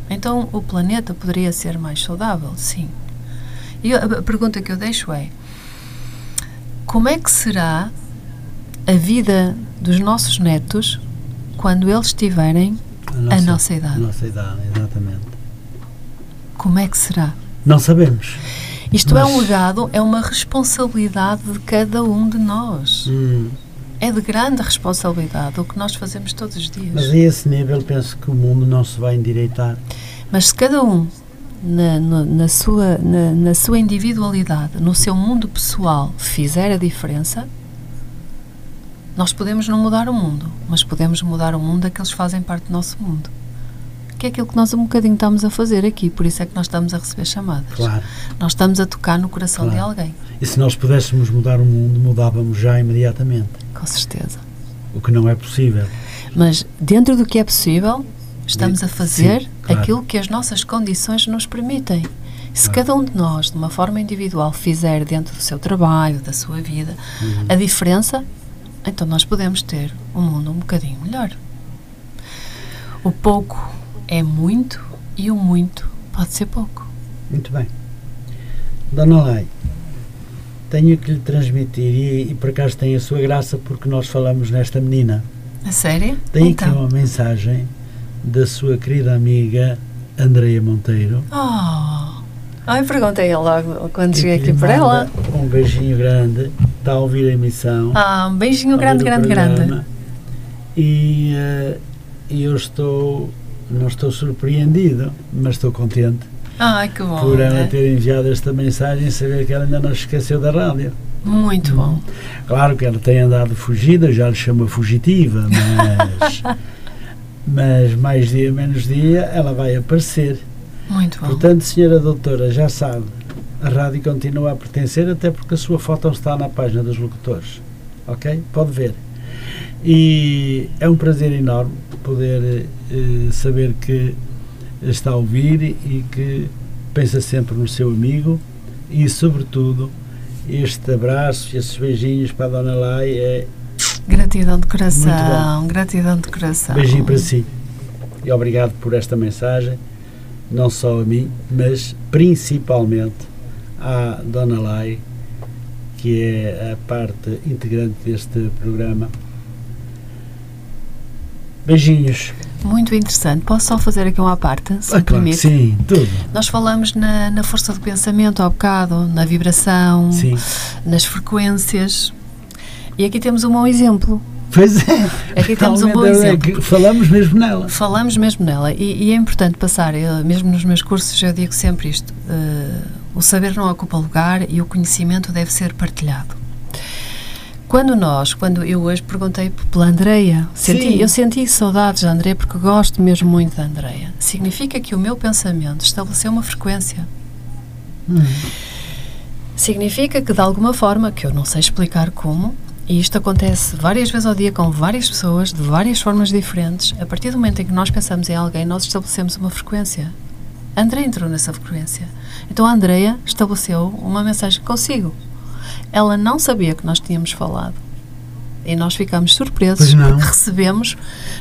Então o planeta poderia ser mais saudável, sim. E a pergunta que eu deixo é: como é que será a vida dos nossos netos quando eles tiverem a nossa, a nossa idade? A nossa idade, exatamente. Como é que será? Não sabemos. Isto é um legado, é uma responsabilidade de cada um de nós. Hum. É de grande responsabilidade o que nós fazemos todos os dias. Mas a esse nível penso que o mundo não se vai endireitar. Mas se cada um na, na, na, sua, na, na sua individualidade, no seu mundo pessoal, fizer a diferença, nós podemos não mudar o mundo, mas podemos mudar o mundo daqueles que fazem parte do nosso mundo. Que é aquilo que nós um bocadinho estamos a fazer aqui, por isso é que nós estamos a receber chamadas. Claro. Nós estamos a tocar no coração claro. de alguém. E se nós pudéssemos mudar o mundo, mudávamos já imediatamente. Com certeza. O que não é possível. Mas dentro do que é possível, Estamos a fazer Sim, claro. aquilo que as nossas condições nos permitem. Se claro. cada um de nós, de uma forma individual, fizer dentro do seu trabalho, da sua vida, uhum. a diferença, então nós podemos ter um mundo um bocadinho melhor. O pouco é muito e o muito pode ser pouco. Muito bem. Dona Lei, tenho que lhe transmitir, e, e por acaso tem a sua graça, porque nós falamos nesta menina. A sério? Tem então. aqui uma mensagem da sua querida amiga Andreia Monteiro. Oh! Ai, perguntei logo quando cheguei aqui para ela. Um beijinho grande está a ouvir a emissão. Ah, um beijinho grande, grande, grande. E, uh, e eu estou, não estou surpreendido, mas estou contente. Ai, que bom. Por ela ter enviado esta mensagem e saber que ela ainda não se esqueceu da rádio. Muito bom. Claro que ela tem andado fugida, já lhe chama fugitiva, mas, mas mais dia menos dia ela vai aparecer. Muito bom. Portanto, senhora doutora, já sabe, a rádio continua a pertencer, até porque a sua foto está na página dos locutores. Ok? Pode ver. E é um prazer enorme poder eh, saber que está a ouvir e que pensa sempre no seu amigo e, sobretudo, este abraço e esses beijinhos para a Dona Lai é. Gratidão de coração, gratidão de coração. Beijinho para si. E obrigado por esta mensagem, não só a mim, mas principalmente à Dona Lai, que é a parte integrante deste programa. Beijinhos. Muito interessante. Posso só fazer aqui uma parte, se ah, claro sim, tudo. Nós falamos na, na, força do pensamento há bocado, na vibração, sim. nas frequências. E aqui temos um bom exemplo. Pois é. Aqui temos um bom exemplo. Falamos mesmo nela. Falamos mesmo nela. E, e é importante passar, eu, mesmo nos meus cursos, eu digo sempre isto: uh, o saber não ocupa lugar e o conhecimento deve ser partilhado. Quando nós, quando eu hoje perguntei pela Andreia, senti, eu senti saudades da Andreia porque gosto mesmo muito da Andreia. Significa que o meu pensamento estabeleceu uma frequência. Hum. Significa que de alguma forma, que eu não sei explicar como, e isto acontece várias vezes ao dia com várias pessoas, de várias formas diferentes, a partir do momento em que nós pensamos em alguém, nós estabelecemos uma frequência. A Andreia entrou nessa frequência. Então a Andreia estabeleceu uma mensagem consigo ela não sabia que nós tínhamos falado. E nós ficámos surpresos porque recebemos,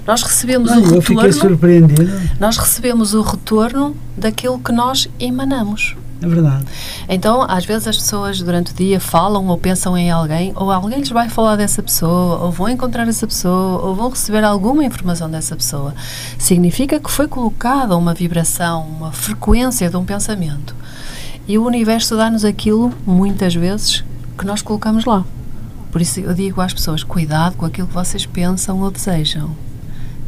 nós recebemos não, o retorno. Eu fiquei surpreendido. Nós recebemos o retorno daquilo que nós emanamos. É verdade. Então, às vezes as pessoas durante o dia falam ou pensam em alguém, ou alguém lhes vai falar dessa pessoa, ou vão encontrar essa pessoa, ou vão receber alguma informação dessa pessoa. Significa que foi colocada uma vibração, uma frequência de um pensamento. E o universo dá-nos aquilo, muitas vezes, que nós colocamos lá. Por isso eu digo às pessoas: cuidado com aquilo que vocês pensam ou desejam.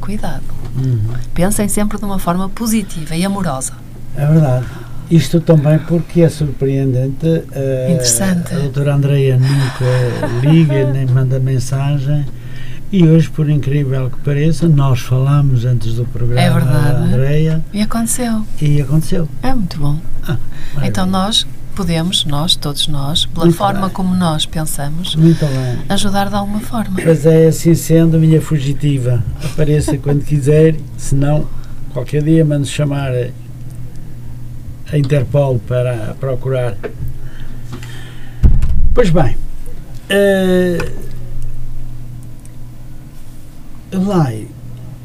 Cuidado. Uhum. Pensem sempre de uma forma positiva e amorosa. É verdade. Isto também porque é surpreendente. Uh, Interessante. A doutora Andreia nunca liga nem manda mensagem. E hoje, por incrível que pareça, nós falamos antes do programa é verdade. da Andreia. E aconteceu. E aconteceu. É muito bom. Ah, então nós podemos, nós, todos nós, pela Muito forma bem. como nós pensamos, ajudar de alguma forma. Mas é assim sendo, minha fugitiva. Apareça quando quiser, se não, qualquer dia mando chamar a Interpol para procurar. Pois bem, uh, Lai,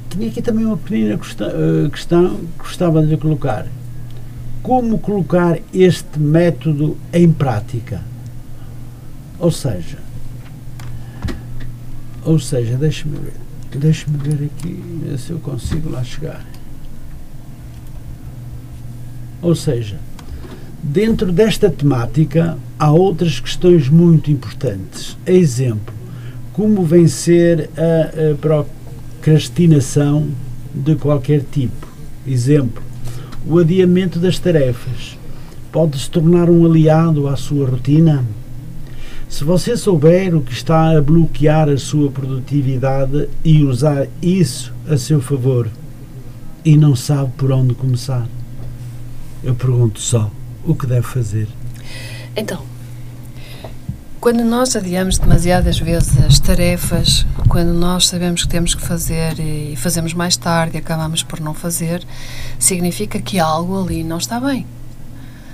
tinha aqui também uma pequena questão, uh, questão que gostava de lhe colocar como colocar este método em prática. Ou seja, ou seja, deixe-me ver, deixe-me ver aqui se eu consigo lá chegar. Ou seja, dentro desta temática há outras questões muito importantes. Exemplo, como vencer a, a procrastinação de qualquer tipo. Exemplo, o adiamento das tarefas pode se tornar um aliado à sua rotina? Se você souber o que está a bloquear a sua produtividade e usar isso a seu favor e não sabe por onde começar, eu pergunto só o que deve fazer. Então, quando nós adiamos demasiadas vezes as tarefas, quando nós sabemos que temos que fazer e fazemos mais tarde e acabamos por não fazer, significa que algo ali não está bem.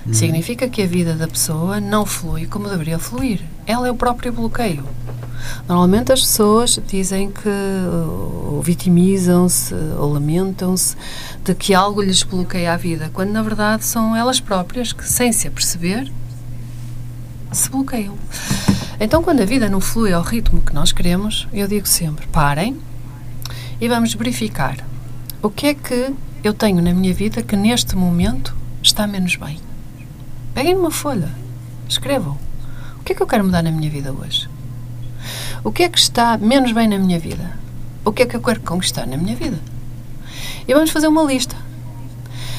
Hum. Significa que a vida da pessoa não flui como deveria fluir. Ela é o próprio bloqueio. Normalmente as pessoas dizem que ou vitimizam-se ou lamentam-se de que algo lhes bloqueia a vida, quando na verdade são elas próprias que, sem se aperceber, se bloqueiam. Então, quando a vida não flui ao ritmo que nós queremos, eu digo sempre: parem e vamos verificar o que é que eu tenho na minha vida que neste momento está menos bem. Peguem uma folha, escrevam. O que é que eu quero mudar na minha vida hoje? O que é que está menos bem na minha vida? O que é que eu quero conquistar na minha vida? E vamos fazer uma lista.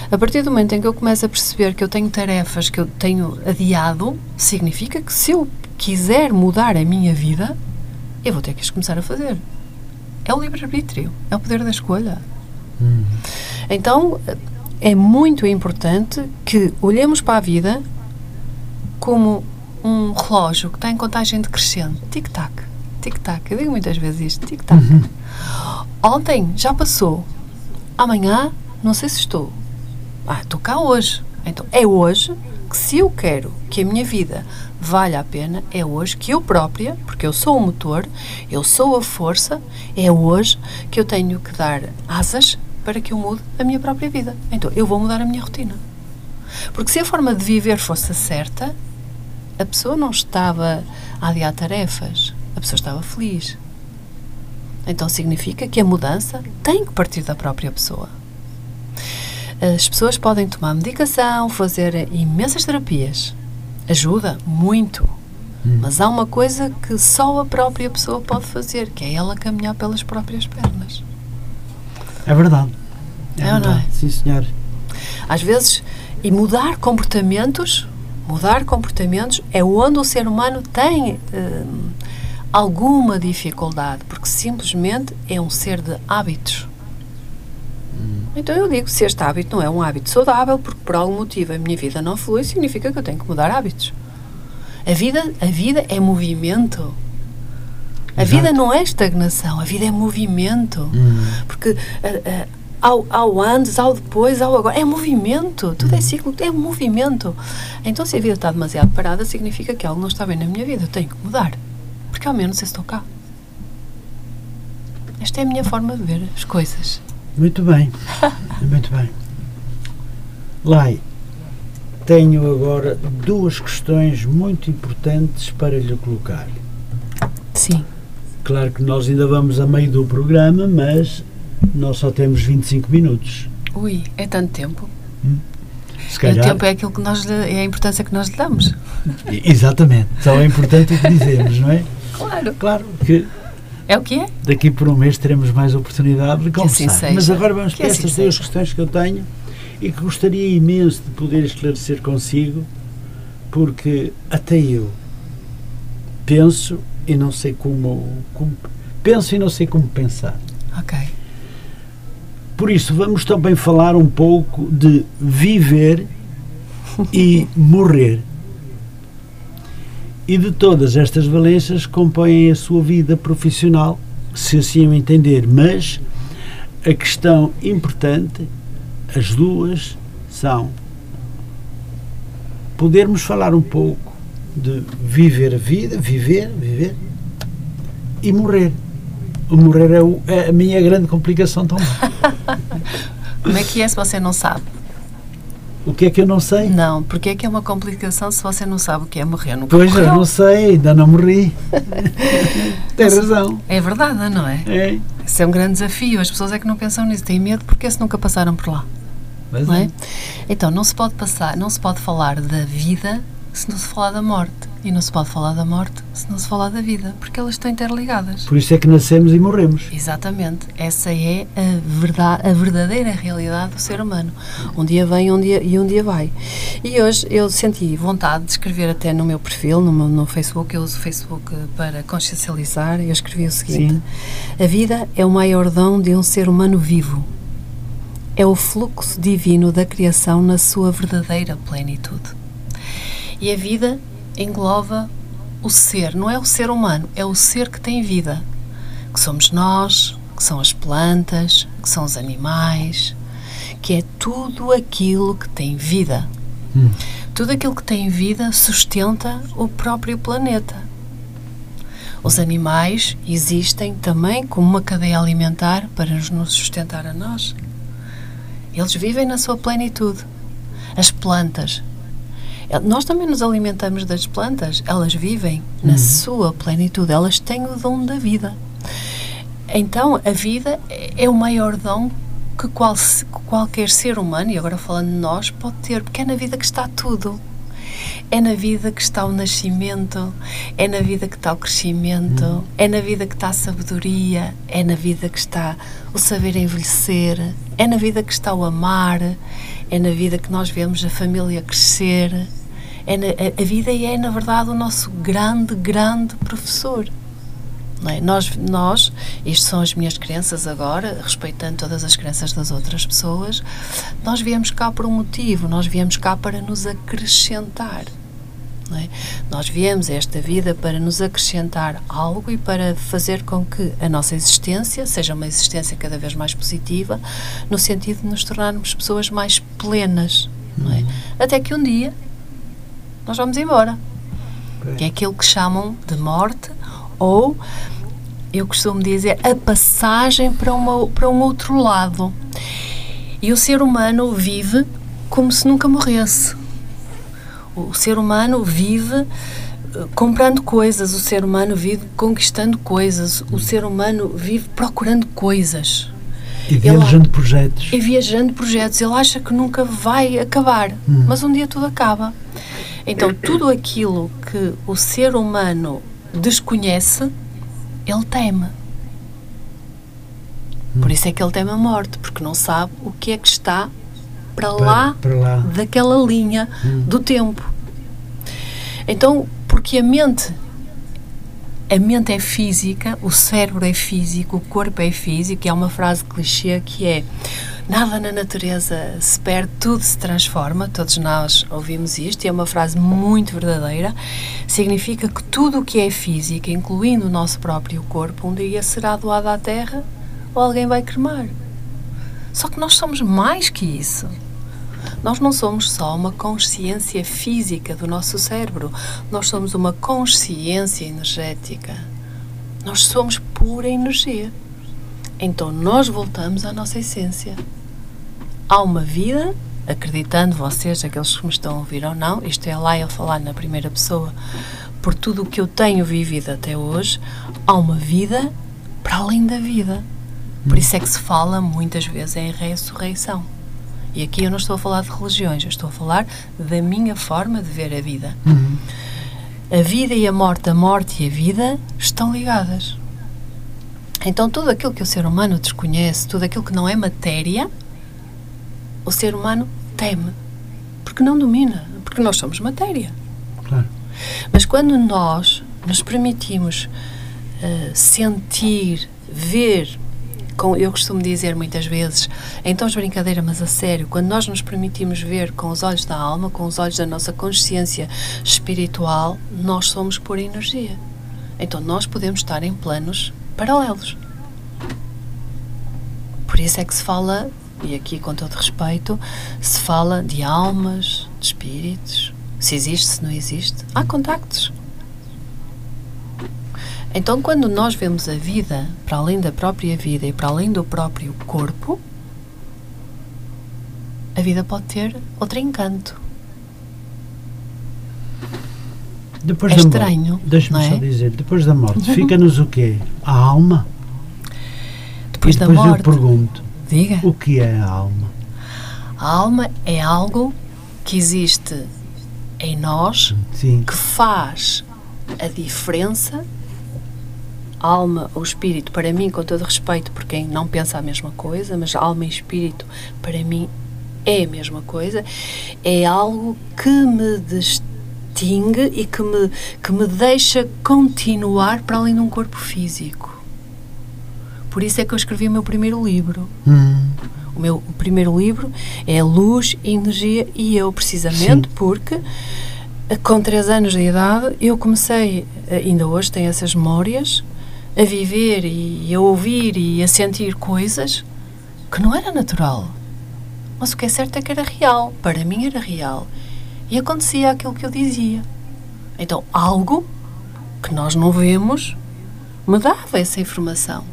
A partir do momento em que eu começo a perceber que eu tenho tarefas que eu tenho adiado, significa que se eu quiser mudar a minha vida, eu vou ter que as começar a fazer. É o livre-arbítrio, é o poder da escolha. Hum. Então, é muito importante que olhemos para a vida como um relógio que está em contagem decrescente. Tic-tac, tic-tac. Eu digo muitas vezes isto, tic-tac. Uhum. Ontem já passou. Amanhã não sei se estou. Ah, estou cá hoje. Então é hoje que se eu quero que a minha vida valha a pena, é hoje que eu própria, porque eu sou o motor, eu sou a força, é hoje que eu tenho que dar asas para que eu mude a minha própria vida. Então eu vou mudar a minha rotina. Porque se a forma de viver fosse certa, a pessoa não estava a adiar tarefas, a pessoa estava feliz. Então significa que a mudança tem que partir da própria pessoa. As pessoas podem tomar medicação, fazer imensas terapias. Ajuda muito. Hum. Mas há uma coisa que só a própria pessoa pode fazer, que é ela caminhar pelas próprias pernas. É verdade. É, é ou não é? Sim, senhor. Às vezes, e mudar comportamentos, mudar comportamentos é onde o ser humano tem hum, alguma dificuldade, porque simplesmente é um ser de hábitos. Então eu digo, se este hábito não é um hábito saudável, porque por algum motivo a minha vida não flui, significa que eu tenho que mudar hábitos. A vida, a vida é movimento. A Exato. vida não é estagnação, a vida é movimento. Hum. Porque uh, uh, ao, ao antes, ao depois, ao agora, é movimento. Tudo é hum. ciclo, é movimento. Então se a vida está demasiado parada, significa que algo não está bem na minha vida. Eu tenho que mudar. Porque ao menos eu estou cá. Esta é a minha forma de ver as coisas. Muito bem, muito bem. Lai, tenho agora duas questões muito importantes para lhe colocar. Sim. Claro que nós ainda vamos a meio do programa, mas nós só temos 25 minutos. Ui, é tanto tempo. Hum? Se calhar... O tempo é aquilo que nós é a importância que nós lhe damos. Exatamente, só é importante o que dizemos, não é? Claro. Claro que é o que é? Daqui por um mês teremos mais oportunidade de assim conversar. Assim Mas agora vamos para assim estas duas questões que eu tenho e que gostaria imenso de poder esclarecer consigo, porque até eu penso e não sei como, como penso e não sei como pensar. Ok. Por isso, vamos também falar um pouco de viver e morrer e de todas estas valências compõem a sua vida profissional, se assim o entender. Mas a questão importante, as duas, são podermos falar um pouco de viver a vida, viver, viver e morrer. O morrer é, o, é a minha grande complicação também. Como é que é se você não sabe? O que é que eu não sei? Não, porque é que é uma complicação se você não sabe o que é morrer? Nunca pois, morreu. eu não sei, ainda não morri. Tem razão. É verdade, não é? É. Isso é um grande desafio. As pessoas é que não pensam nisso, têm medo porque se nunca passaram por lá. Mas não é? é? Então, não se pode passar, não se pode falar da vida se não se falar da morte. E não se pode falar da morte se não se falar da vida, porque elas estão interligadas. Por isso é que nascemos e morremos. Exatamente. Essa é a, verdade, a verdadeira realidade do ser humano. Um dia vem um dia, e um dia vai. E hoje eu senti vontade de escrever até no meu perfil, no, no Facebook, eu uso o Facebook para consciencializar, eu escrevi o seguinte: Sim. A vida é o maior dom de um ser humano vivo. É o fluxo divino da criação na sua verdadeira plenitude. E a vida engloba o ser, não é o ser humano, é o ser que tem vida, que somos nós, que são as plantas, que são os animais, que é tudo aquilo que tem vida. Hum. Tudo aquilo que tem vida sustenta o próprio planeta. Os animais existem também como uma cadeia alimentar para nos sustentar a nós. Eles vivem na sua plenitude. As plantas nós também nos alimentamos das plantas, elas vivem na uhum. sua plenitude, elas têm o dom da vida. Então, a vida é o maior dom que qual, qualquer ser humano, e agora falando de nós, pode ter, porque é na vida que está tudo. É na vida que está o nascimento, é na vida que está o crescimento, hum. é na vida que está a sabedoria, é na vida que está o saber envelhecer, é na vida que está o amar, é na vida que nós vemos a família crescer. É na, a, a vida é, na verdade, o nosso grande, grande professor. É? Nós, nós, isto são as minhas crenças agora, respeitando todas as crenças das outras pessoas, nós viemos cá por um motivo, nós viemos cá para nos acrescentar. É? Nós viemos a esta vida para nos acrescentar algo e para fazer com que a nossa existência seja uma existência cada vez mais positiva, no sentido de nos tornarmos pessoas mais plenas. É? Uhum. Até que um dia nós vamos embora. Que é aquilo que chamam de morte ou eu costumo dizer a passagem para, uma, para um outro lado. E o ser humano vive como se nunca morresse. O ser humano vive eh, comprando coisas, o ser humano vive conquistando coisas, o ser humano vive procurando coisas. E viajando Ele, projetos. E viajando projetos. Ele acha que nunca vai acabar, hum. mas um dia tudo acaba. Então, tudo aquilo que o ser humano desconhece, ele teme. Hum. Por isso é que ele teme a morte, porque não sabe o que é que está para, para lá, para lá daquela linha hum. do tempo. Então, porque a mente a mente é física, o cérebro é físico, o corpo é físico, e há uma frase clichê que é nada na natureza se perde, tudo se transforma. Todos nós ouvimos isto e é uma frase muito verdadeira. Significa que tudo o que é físico, incluindo o nosso próprio corpo, um dia será doado à terra ou alguém vai cremar. Só que nós somos mais que isso. Nós não somos só uma consciência física do nosso cérebro, nós somos uma consciência energética. Nós somos pura energia. Então nós voltamos à nossa essência há uma vida, acreditando vocês, aqueles que me estão a ouvir ou não, isto é lá eu falar na primeira pessoa, por tudo o que eu tenho vivido até hoje, há uma vida para além da vida. Por isso é que se fala muitas vezes em ressurreição. E aqui eu não estou a falar de religiões, eu estou a falar da minha forma de ver a vida. Uhum. A vida e a morte, a morte e a vida estão ligadas. Então, tudo aquilo que o ser humano desconhece, tudo aquilo que não é matéria, o ser humano teme, porque não domina, porque nós somos matéria. Claro. Mas quando nós nos permitimos uh, sentir, ver, com, eu costumo dizer muitas vezes, em tons de brincadeira, mas a sério, quando nós nos permitimos ver com os olhos da alma, com os olhos da nossa consciência espiritual, nós somos por energia. Então nós podemos estar em planos paralelos. Por isso é que se fala e aqui com todo respeito, se fala de almas, de espíritos, se existe, se não existe, há contactos. Então, quando nós vemos a vida para além da própria vida e para além do próprio corpo, a vida pode ter outro encanto. Depois é da estranho. Deixa-me é? só dizer, depois da morte, fica-nos o quê? A alma? Depois, e depois da morte. eu pergunto, Diga. O que é a alma? A alma é algo que existe em nós Sim. que faz a diferença. Alma ou espírito, para mim, com todo respeito por quem não pensa a mesma coisa, mas alma e espírito, para mim, é a mesma coisa. É algo que me distingue e que me, que me deixa continuar para além de um corpo físico. Por isso é que eu escrevi o meu primeiro livro. Hum. O meu o primeiro livro é Luz, Energia e Eu, precisamente Sim. porque eh, com três anos de idade eu comecei, eh, ainda hoje tenho essas memórias, a viver e a ouvir e a sentir coisas que não era natural. Mas o que é certo é que era real. Para mim era real. E acontecia aquilo que eu dizia. Então, algo que nós não vemos me dava essa informação.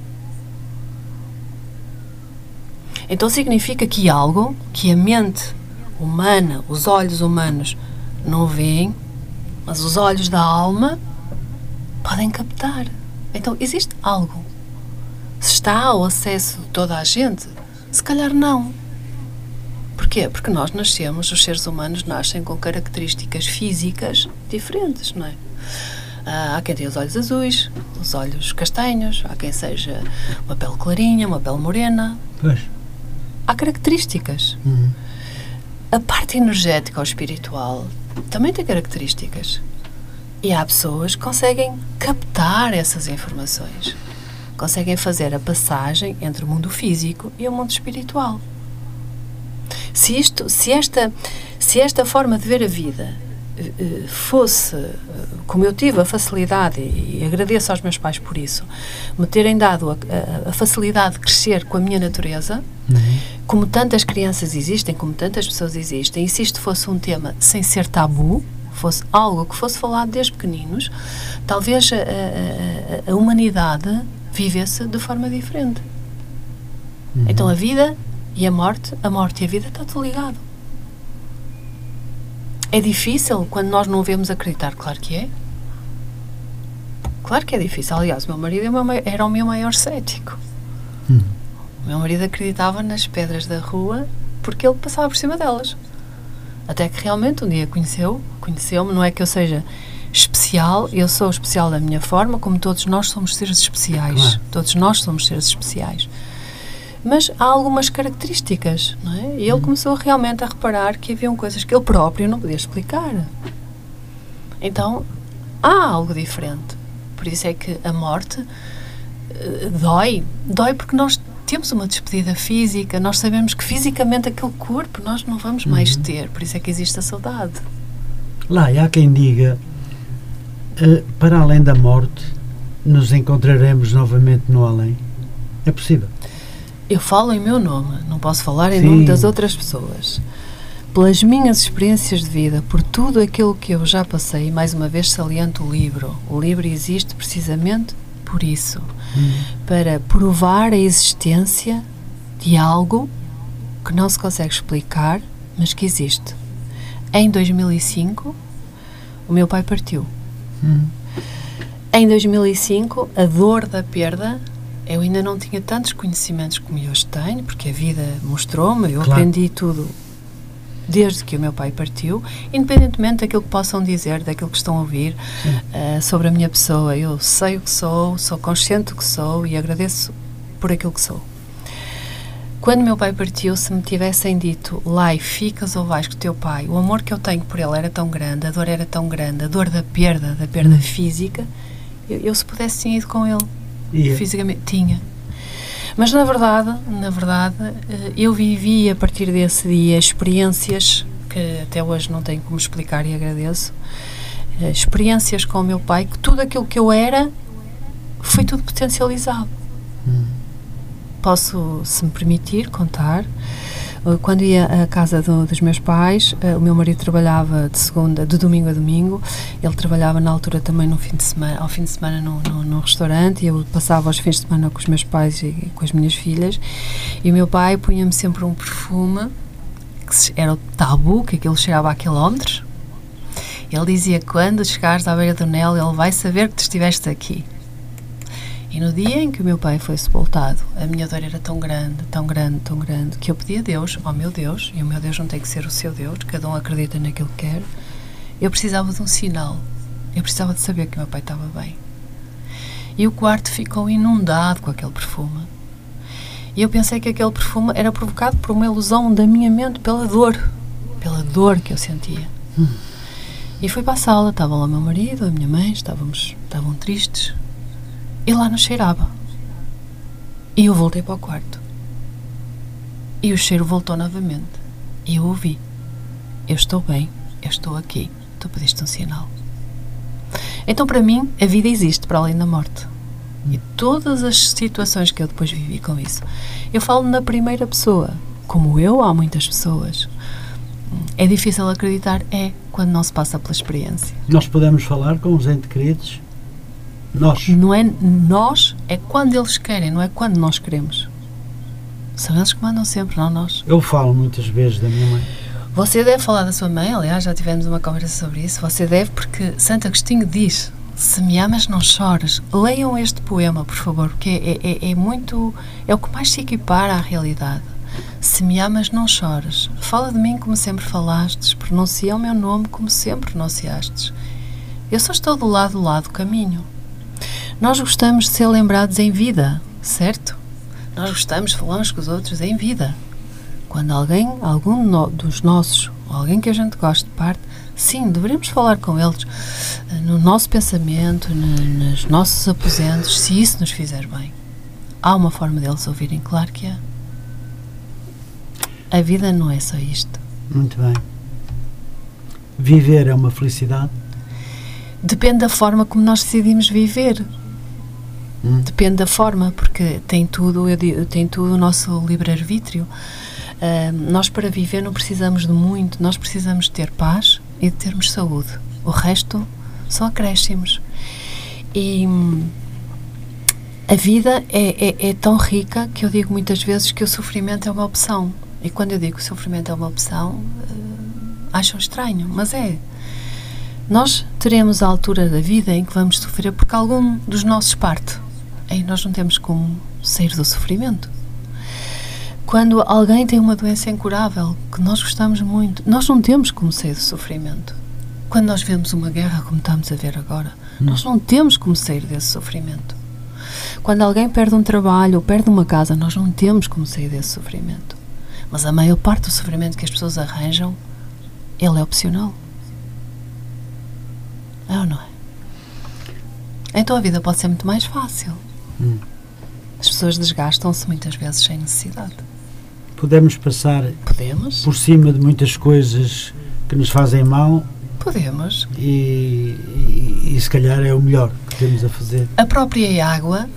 Então significa que algo que a mente humana, os olhos humanos não veem, mas os olhos da alma podem captar. Então existe algo. Se está ao acesso de toda a gente, se calhar não. Porquê? Porque nós nascemos, os seres humanos nascem com características físicas diferentes, não é? há quem tenha os olhos azuis, os olhos castanhos, há quem seja uma pele clarinha, uma pele morena. Pois. Há características. Uhum. A parte energética ou espiritual também tem características. E há pessoas que conseguem captar essas informações, conseguem fazer a passagem entre o mundo físico e o mundo espiritual. Se, isto, se, esta, se esta forma de ver a vida eh, fosse, eh, como eu tive a facilidade, e agradeço aos meus pais por isso, me terem dado a, a, a facilidade de crescer com a minha natureza, uhum. como tantas crianças existem, como tantas pessoas existem, e se isto fosse um tema sem ser tabu, fosse algo que fosse falado desde pequeninos, talvez a, a, a humanidade vivesse de forma diferente. Uhum. Então a vida e a morte, a morte e a vida está tudo ligado. É difícil quando nós não vemos acreditar? Claro que é. Claro que é difícil. Aliás, o meu marido é era o meu maior cético. Hum. O meu marido acreditava nas pedras da rua porque ele passava por cima delas. Até que realmente um dia conheceu, conheceu-me, não é que eu seja especial, eu sou especial da minha forma, como todos nós somos seres especiais. Claro. Todos nós somos seres especiais. Mas há algumas características, não é? E ele começou realmente a reparar que haviam coisas que ele próprio não podia explicar. Então, há algo diferente. Por isso é que a morte uh, dói. Dói porque nós temos uma despedida física, nós sabemos que fisicamente aquele corpo nós não vamos mais Uhum. ter, por isso é que existe a saudade. Lá, e há quem diga, eh, para além da morte, nos encontraremos novamente no além. É possível. Eu falo em meu nome, não posso falar em Sim. nome das outras pessoas. Pelas minhas experiências de vida, por tudo aquilo que eu já passei, mais uma vez saliento o livro. O livro existe precisamente por isso para provar a existência de algo que não se consegue explicar, mas que existe. Em 2005, o meu pai partiu. Hum. Em 2005, a dor da perda, eu ainda não tinha tantos conhecimentos como eu hoje tenho, porque a vida mostrou-me, eu Claro. aprendi tudo desde que o meu pai partiu, independentemente daquilo que possam dizer, daquilo que estão a ouvir eh, sobre a minha pessoa. Eu sei o que sou, sou consciente do que sou e agradeço por aquilo que sou. Quando meu pai partiu, se me tivessem dito lá e ficas ou vais com o teu pai, o amor que eu tenho por ele era tão grande, a dor era tão grande, a dor da perda, da perda física, eu, eu se pudesse tinha ido com ele é. fisicamente tinha. Mas na verdade, na verdade, eh, eu vivi a partir desse dia experiências que até hoje não tenho como explicar e agradeço. eh, Experiências com o meu pai que tudo aquilo que eu era foi tudo potencializado. Posso, se me permitir, contar. Eh, Quando ia à casa do- dos meus pais, eh, o meu marido trabalhava de segunda, de domingo a domingo. Ele trabalhava na altura também no fim de semana, ao fim de semana no restaurante e eu passava os fins de semana com os meus pais e com as minhas filhas. E o meu pai punha-me sempre um perfume que era o tabu, que aquilo cheirava a quilómetros. Ele dizia: quando chegares à beira do Nel, ele vai saber que tu estiveste aqui. E no dia em que o meu pai foi sepultado, a minha dor era tão grande, tão grande, tão grande, que eu pedi a Deus, ó meu Deus, e o meu Deus não tem que ser o seu Deus, cada um acredita naquilo que quer, eu precisava de um sinal. Eu precisava de saber que o meu pai estava bem. E o quarto ficou inundado com aquele perfume. E eu pensei que aquele perfume era provocado por uma ilusão da minha mente pela dor, pela dor que eu sentia. E fui para a sala, estava lá o meu marido, a minha mãe, estávamos, estavam tristes. E lá não cheirava. E eu voltei para o quarto. E o cheiro voltou novamente. E eu ouvi. Eu estou bem, eu estou aqui. Tu pediste um sinal. Então, para mim, a vida existe para além da morte. E todas as situações que eu depois vivi com isso, eu falo na primeira pessoa. Como eu, há muitas pessoas. É difícil acreditar, é, quando não se passa pela experiência. Nós podemos falar com os entes queridos? Nós. Não é nós, é quando eles querem, não é quando nós queremos. São eles que mandam sempre, não nós. Eu falo muitas vezes da minha mãe. Você deve falar da sua mãe, aliás, já tivemos uma conversa sobre isso. Você deve, porque Santo Agostinho diz: Se me amas, não chores. Leiam este poema, por favor, porque é, é, é muito. É o que mais se equipara à realidade. Se me amas, não chores. Fala de mim como sempre falastes, pronuncia o meu nome como sempre pronunciastes. Eu só estou do lado do lado do caminho. Nós gostamos de ser lembrados em vida, certo? Nós gostamos de falar uns com os outros em vida. Quando alguém, algum no, dos nossos, alguém que a gente gosta de parte, sim, deveríamos falar com eles eh, no nosso pensamento, no, nos nossos aposentos, se isso nos fizer bem. Há uma forma deles ouvirem, claro que há. A vida não é só isto. Muito bem. Viver é uma felicidade? Depende da forma como nós decidimos viver. Hum. Depende da forma, porque tem tudo, eu digo, tem tudo o nosso livre-arbítrio. Uh, nós, para viver, não precisamos de muito, nós precisamos de ter paz e de termos saúde. O resto são acréscimos. E a vida é, é, é, tão rica que eu digo muitas vezes que o sofrimento é uma opção. E quando eu digo que o sofrimento é uma opção, uh, acham estranho, mas é. Nós teremos a altura da vida em que vamos sofrer porque algum dos nossos parte. Aí nós não temos como sair do sofrimento. Quando alguém tem uma doença incurável, que nós gostamos muito, nós não temos como sair do sofrimento. Quando nós vemos uma guerra como estamos a ver agora, hum. nós não temos como sair desse sofrimento. Quando alguém perde um trabalho ou perde uma casa, nós não temos como sair desse sofrimento. Mas a maior parte do sofrimento que as pessoas arranjam, ele é opcional. É ou não é? Então a vida pode ser muito mais fácil. Hum. As pessoas desgastam-se muitas vezes sem necessidade. Podemos passar Podemos. por cima de muitas coisas que nos fazem mal. Podemos. E, e, e se calhar é o melhor que temos a fazer. A própria água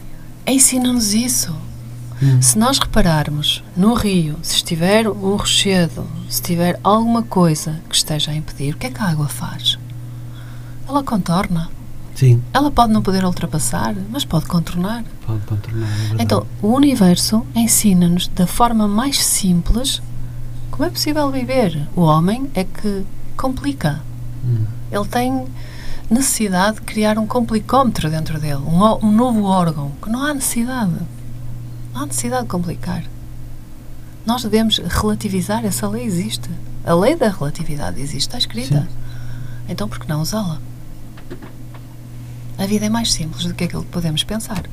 ensina-nos isso. Hum. Se nós repararmos no rio, se estiver um rochedo, se tiver alguma coisa que esteja a impedir, o que é que a água faz? Ela contorna. Sim. Ela pode não poder ultrapassar, mas pode contornar. Pode contornar. É então, o universo ensina-nos da forma mais simples como é possível viver. O homem é que complica. Hum. Ele tem necessidade de criar um complicómetro dentro dele, um, um novo órgão, que não há necessidade. Não há necessidade de complicar. Nós devemos relativizar, essa lei existe. A lei da relatividade existe, está escrita. Sim. Então, por que não usá-la? A vida é mais simples do que aquilo que podemos pensar.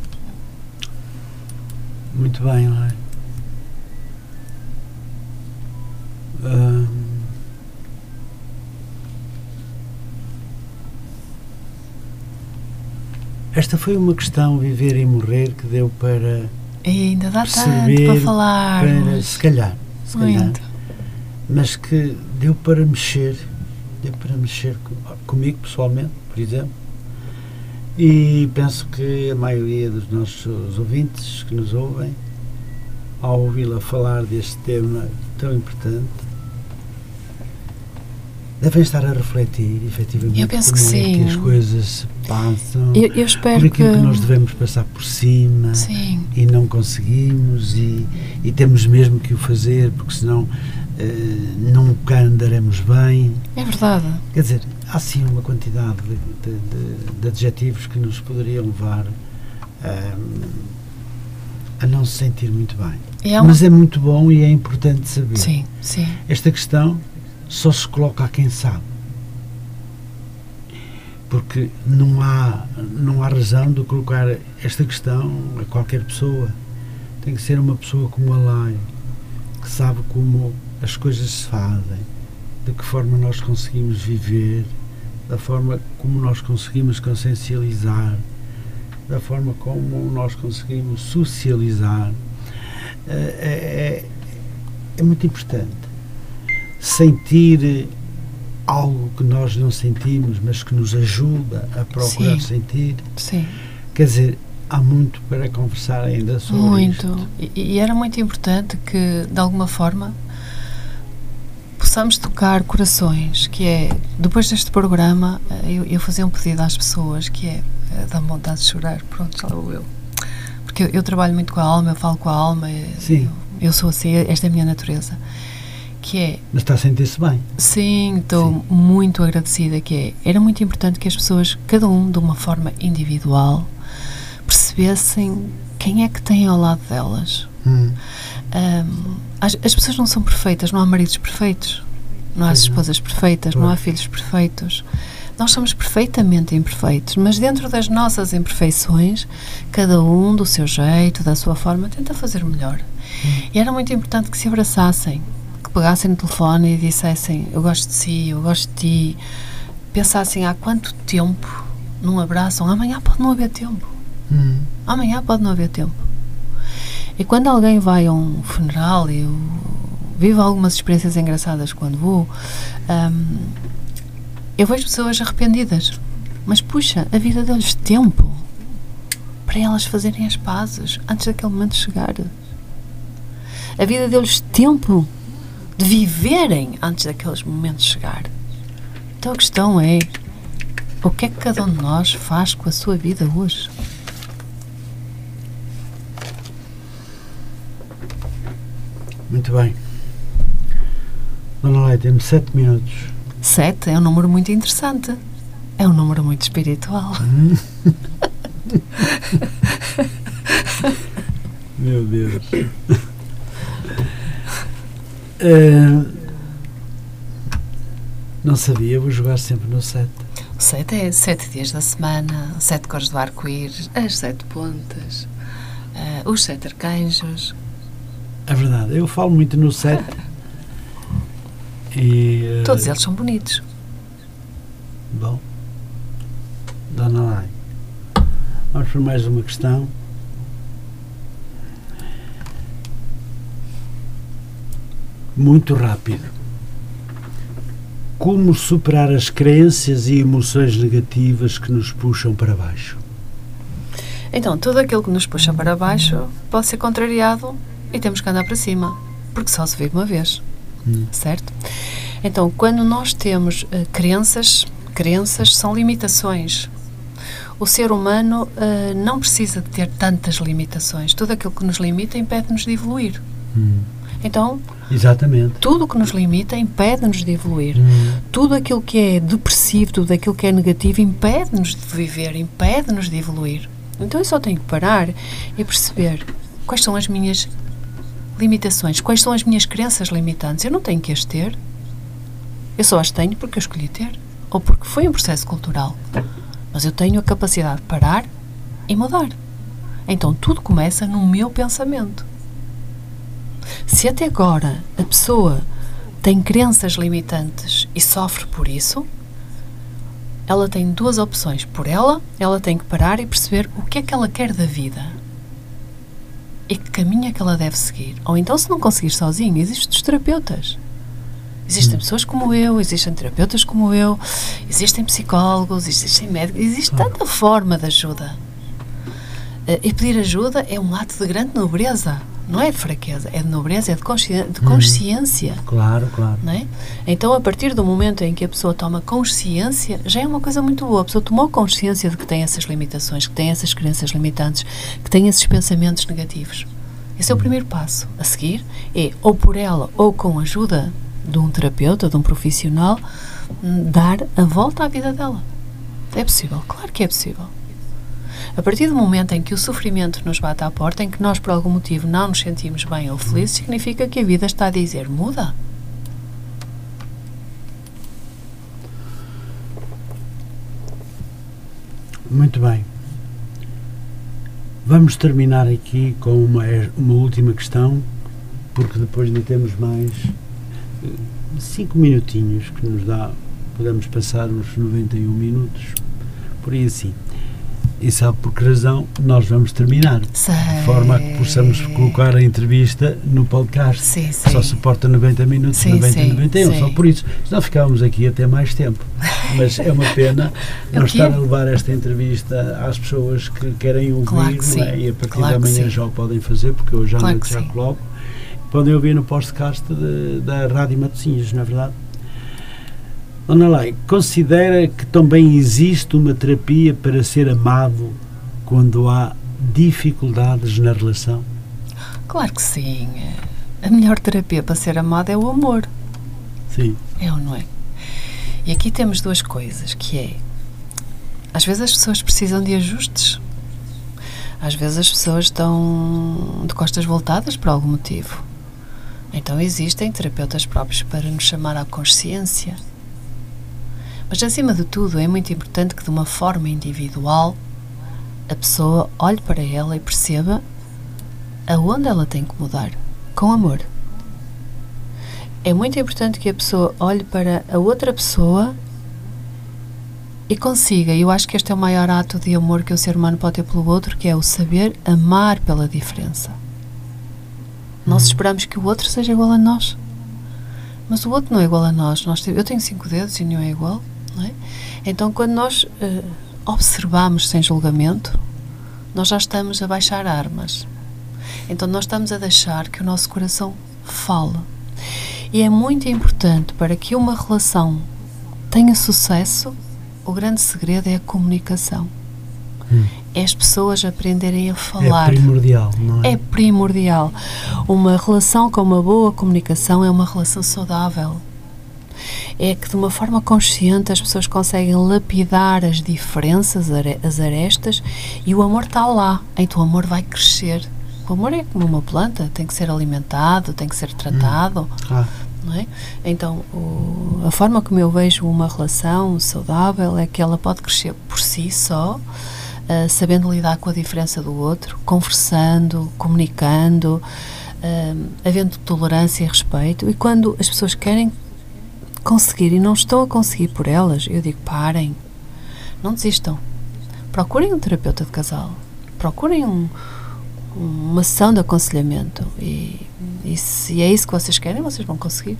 Muito bem? Uh... Esta foi uma questão, viver e morrer, que deu para. E ainda dá tanto para falar. Para, se calhar, se calhar. Mas que deu para mexer, deu para mexer comigo pessoalmente, por exemplo. E penso que a maioria dos nossos ouvintes que nos ouvem, ao ouvi-la falar deste tema tão importante, devem estar a refletir, efetivamente, eu penso que, sim. É que as coisas se passam, eu, eu espero por aquilo que... que nós devemos passar por cima sim. e não conseguimos e, e, temos mesmo que o fazer, porque senão uh, nunca andaremos bem. É verdade. Quer dizer, há sim uma quantidade de, de, de, adjetivos que nos poderiam levar uh, a não se sentir muito bem. É uma... Mas é muito bom e é importante saber. Sim, sim. Esta questão só se coloca a quem sabe. Porque não há, não há razão de colocar esta questão a qualquer pessoa. Tem que ser uma pessoa como a Lai, que sabe como as coisas se fazem, de que forma nós conseguimos viver, da forma como nós conseguimos consciencializar, da forma como nós conseguimos socializar. É, é, é muito importante sentir algo que nós não sentimos, mas que nos ajuda a procurar Sim. sentir. Sim. Quer dizer, há muito para conversar ainda sobre muito. isto. E, e era muito importante que, de alguma forma, possamos tocar corações, que é, depois deste programa, eh, eu, eu fazer um pedido às pessoas, que é, eh, dá vontade de chorar, pronto, já eu. Porque eu, eu, trabalho muito com a alma, eu falo com a alma, Sim. Eu, eu sou assim, esta é a minha natureza que é... Mas está a sentir-se bem. Sim, estou muito agradecida, que é, era muito importante que as pessoas, cada um de uma forma individual, percebessem quem é que tem ao lado delas. Hum. Um, as, as, pessoas não são perfeitas, não há maridos perfeitos, não há esposas perfeitas, não há filhos perfeitos. Nós somos perfeitamente imperfeitos, mas dentro das nossas imperfeições, cada um do seu jeito, da sua forma, tenta fazer o melhor. Hum. E era muito importante que se abraçassem, que pegassem no telefone e dissessem: Eu gosto de si, eu gosto de ti. Pensassem há quanto tempo não abraçam, amanhã pode não haver tempo. Hum. Amanhã pode não haver tempo. E quando alguém vai a um funeral, eu vivo algumas experiências engraçadas quando vou, um, eu vejo pessoas arrependidas. Mas puxa, a vida deu-lhes tempo para elas fazerem as pazes antes daquele momento chegar. A vida deu-lhes tempo de viverem antes daqueles momentos chegar. Então a questão é: o que é que cada um de nós faz com a sua vida hoje? Muito bem. Leite, temos sete minutos. Sete é um número muito interessante. É um número muito espiritual. Meu Deus. Uh, não sabia, vou jogar sempre no sete. O sete é sete dias da semana, sete cores do arco-íris, as sete pontas, uh, os sete arcanjos. É verdade, eu falo muito no sete. e, uh, Todos eles são bonitos. Bom, Dona Lai, vamos para mais uma questão. Muito rápido como superar as crenças e emoções negativas que nos puxam para baixo? Então, tudo aquilo que nos puxa para baixo pode ser contrariado e temos que andar para cima, porque só se vive uma vez, hum. certo? Então, quando nós temos uh, crenças, crenças são limitações. O ser humano uh, não precisa de ter tantas limitações. Tudo aquilo que nos limita impede-nos de evoluir. Hum. Então, Exatamente. tudo o que nos limita impede-nos de evoluir. Hum. Tudo aquilo que é depressivo, tudo aquilo que é negativo impede-nos de viver, impede-nos de evoluir. Então eu só tenho que parar e perceber quais são as minhas limitações, quais são as minhas crenças limitantes. Eu não tenho que as ter. Eu só as tenho porque eu escolhi ter ou porque foi um processo cultural. Mas eu tenho a capacidade de parar e mudar. Então tudo começa no meu pensamento. Se até agora a pessoa tem crenças limitantes e sofre por isso, ela tem duas opções. Por ela, ela tem que parar e perceber o que é que ela quer da vida e que caminho é que ela deve seguir. Ou então, se não conseguir sozinho, existem os terapeutas. Existem hum. pessoas como eu, existem terapeutas como eu, existem psicólogos, existem médicos, existe tanta forma de ajuda. Eh, e pedir ajuda é um ato de grande nobreza não é de fraqueza, é de nobreza, é de, consci de uhum. consciência. Uhum. Claro, claro. Não é? Então, a partir do momento em que a pessoa toma consciência, já é uma coisa muito boa. A pessoa tomou consciência de que tem essas limitações, que tem essas crenças limitantes, que tem esses pensamentos negativos. Esse é o uhum. primeiro passo. A seguir é, ou por ela, ou com a ajuda de um terapeuta, de um profissional, hum, dar a volta à vida dela. É possível? Claro que é possível. A partir do momento em que o sofrimento nos bate à porta, em que nós por algum motivo não nos sentimos bem ou felizes, significa que a vida está a dizer muda. Muito bem. Vamos terminar aqui com uma, uma última questão, porque depois ainda temos mais eh, cinco minutinhos que nos dá, podemos passar os 91 minutos, por aí assim e sabe por que razão nós vamos terminar. Sei. De forma a que possamos colocar a entrevista no podcast. Sim, sim. Só suporta 90 minutos, sim, 90 e 91, sim. só por isso. Senão ficávamos aqui até mais tempo. Mas é uma pena não estar a levar esta entrevista às pessoas que querem ouvir claro que é? e a partir claro da manhã já o podem fazer, porque eu já claro já coloco. Podem ouvir no podcast de, da Rádio Matosinhos, não é verdade? Dona Lai, considera que também existe uma terapia para ser amado quando há dificuldades na relação? Claro que sim. A melhor terapia para ser amado é o amor. Sim. É ou não é? E aqui temos duas coisas, que é às vezes as pessoas precisam de ajustes. Às vezes as pessoas estão de costas voltadas por algum motivo. Então existem terapeutas próprios para nos chamar à consciência. Mas acima de tudo, é muito importante que de uma forma individual a pessoa olhe para ela e perceba aonde ela tem que mudar, com amor. É muito importante que a pessoa olhe para a outra pessoa e consiga, eu acho que este é o maior ato de amor que o ser humano pode ter pelo outro, que é o saber amar pela diferença. Nós uhum. esperamos que o outro seja igual a nós. Mas o outro não é igual a nós. nós eu tenho cinco dedos e nenhum é igual. É? Então, quando nós uh, observamos sem julgamento, nós já estamos a baixar armas. Então, nós estamos a deixar que o nosso coração fale. E é muito importante para que uma relação tenha sucesso o grande segredo é a comunicação. Hum. É as pessoas aprenderem a falar. É primordial, não é? É primordial. Uma relação com uma boa comunicação é uma relação saudável. É que de uma forma consciente as pessoas conseguem lapidar as diferenças, as arestas, e o amor está lá. Então o amor vai crescer. O amor é como uma planta, tem que ser alimentado, tem que ser tratado. Hum. Ah não é? Então, o, a forma como eu vejo uma relação saudável é que ela pode crescer por si só, uh, sabendo lidar com a diferença do outro, conversando, comunicando, uh, havendo tolerância e respeito. E quando as pessoas querem conseguir e não estão a conseguir por elas, eu digo: parem, não desistam. Procurem um terapeuta de casal, procurem um, uma ação de aconselhamento e e se é isso que vocês querem, vocês vão conseguir.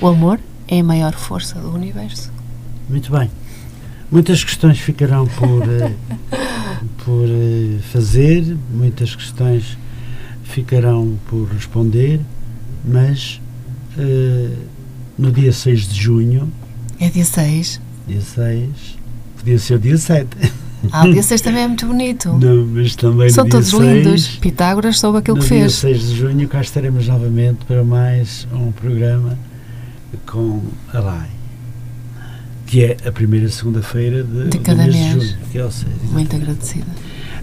O amor é a maior força do universo. Muito bem. Muitas questões ficarão por, eh, por eh, fazer, muitas questões ficarão por responder, mas uh, no dia 6 de junho. É dia 6? Dia 6. Podia ser dia 7. Ah, o dia 6 também é muito bonito. Não, mas também São todos 6, lindos. Pitágoras soube aquilo que fez. No dia 6 de junho cá estaremos novamente para mais um programa com a LAI, que é a primeira segunda-feira de, de cada mês, mês, de junho. Que é o 6, muito agradecida.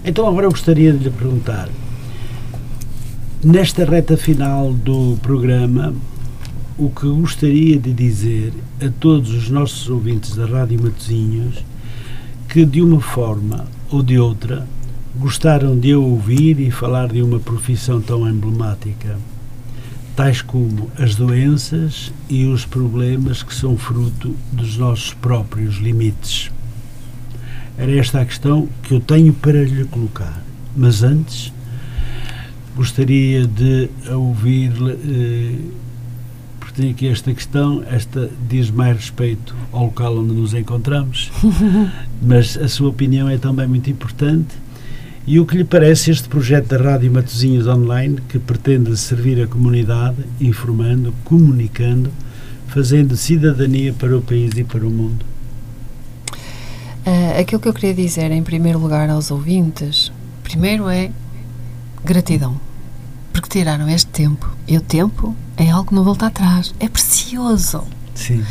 Então agora eu gostaria de lhe perguntar, nesta reta final do programa, o que gostaria de dizer a todos os nossos ouvintes da Rádio Matosinhos que de uma forma ou de outra gostaram de eu ouvir e falar de uma profissão tão emblemática, tais como as doenças e os problemas que são fruto dos nossos próprios limites. Era esta a questão que eu tenho para lhe colocar. Mas antes, gostaria de ouvir eh, tem aqui esta questão, esta diz mais respeito ao local onde nos encontramos, mas a sua opinião é também muito importante. E o que lhe parece este projeto da Rádio Matosinhos Online, que pretende servir a comunidade, informando, comunicando, fazendo cidadania para o país e para o mundo? Uh, aquilo que eu queria dizer, em primeiro lugar, aos ouvintes, primeiro é gratidão porque tiraram este tempo. E o tempo é algo que não volta atrás. É precioso. Sim.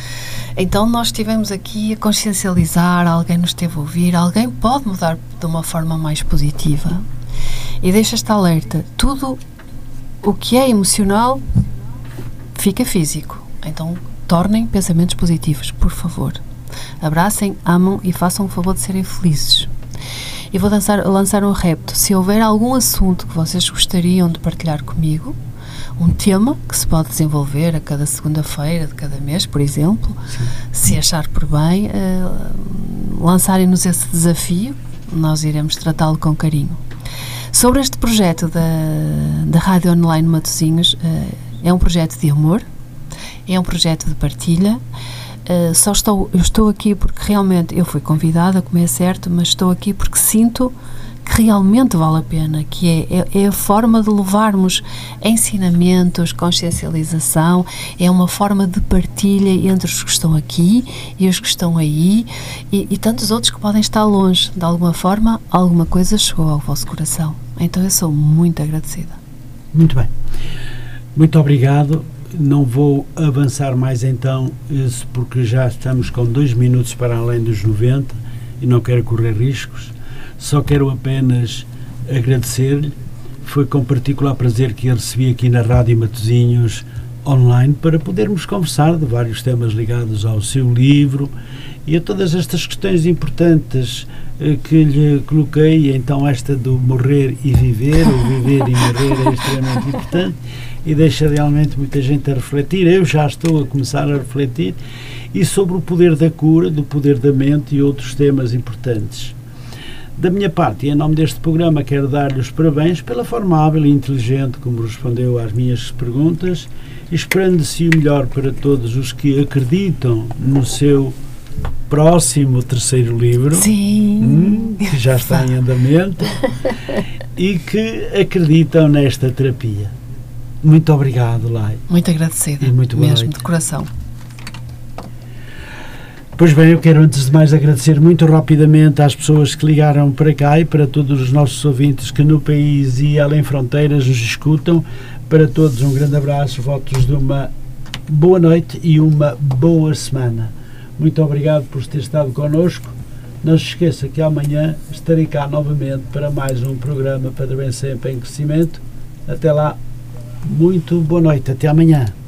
Então nós estivemos aqui a consciencializar, alguém nos esteve a ouvir, alguém pode mudar de uma forma mais positiva. E deixa esta alerta, tudo o que é emocional fica físico. Então tornem pensamentos positivos, por favor. Abracem, amam e façam o favor de serem felizes e vou lançar, lançar um repto. Se houver algum assunto que vocês gostariam de partilhar comigo, um tema que se pode desenvolver a cada segunda-feira de cada mês, por exemplo, Sim. se achar por bem, uh, lançarem-nos esse desafio, nós iremos tratá-lo com carinho. Sobre este projeto da, da Rádio Online Matosinhos, uh, é um projeto de amor, é um projeto de partilha, Uh, só estou, eu estou aqui porque realmente eu fui convidada, como é certo, mas estou aqui porque sinto que realmente vale a pena, que é, é, é, a forma de levarmos ensinamentos, consciencialização, é uma forma de partilha entre os que estão aqui e os que estão aí e, e tantos outros que podem estar longe. De alguma forma, alguma coisa chegou ao vosso coração. Então eu sou muito agradecida. Muito bem. Muito obrigado não vou avançar mais então, porque já estamos com dois minutos para além dos 90 e não quero correr riscos. Só quero apenas agradecer-lhe. Foi com particular prazer que eu recebi aqui na Rádio Matosinhos online para podermos conversar de vários temas ligados ao seu livro e a todas estas questões importantes eh, que lhe coloquei, então esta do morrer e viver, o viver e morrer é extremamente importante e deixa realmente muita gente a refletir. Eu já estou a começar a refletir e sobre o poder da cura, do poder da mente e outros temas importantes. Da minha parte, e em nome deste programa, quero dar-lhe os parabéns pela forma hábil e inteligente como respondeu às minhas perguntas, esperando-se o melhor para todos os que acreditam no seu próximo terceiro livro, Sim. Hum, que já está em andamento, e que acreditam nesta terapia. Muito obrigado, Lai. Muito agradecida. E muito mesmo, noite. de coração. Pois bem, eu quero antes de mais agradecer muito rapidamente às pessoas que ligaram para cá e para todos os nossos ouvintes que no país e além fronteiras nos escutam. Para todos um grande abraço, votos de uma boa noite e uma boa semana. Muito obrigado por ter estado connosco. Não se esqueça que amanhã estarei cá novamente para mais um programa Padre Bem Sempre em Crescimento. Até lá, muito boa noite, até amanhã.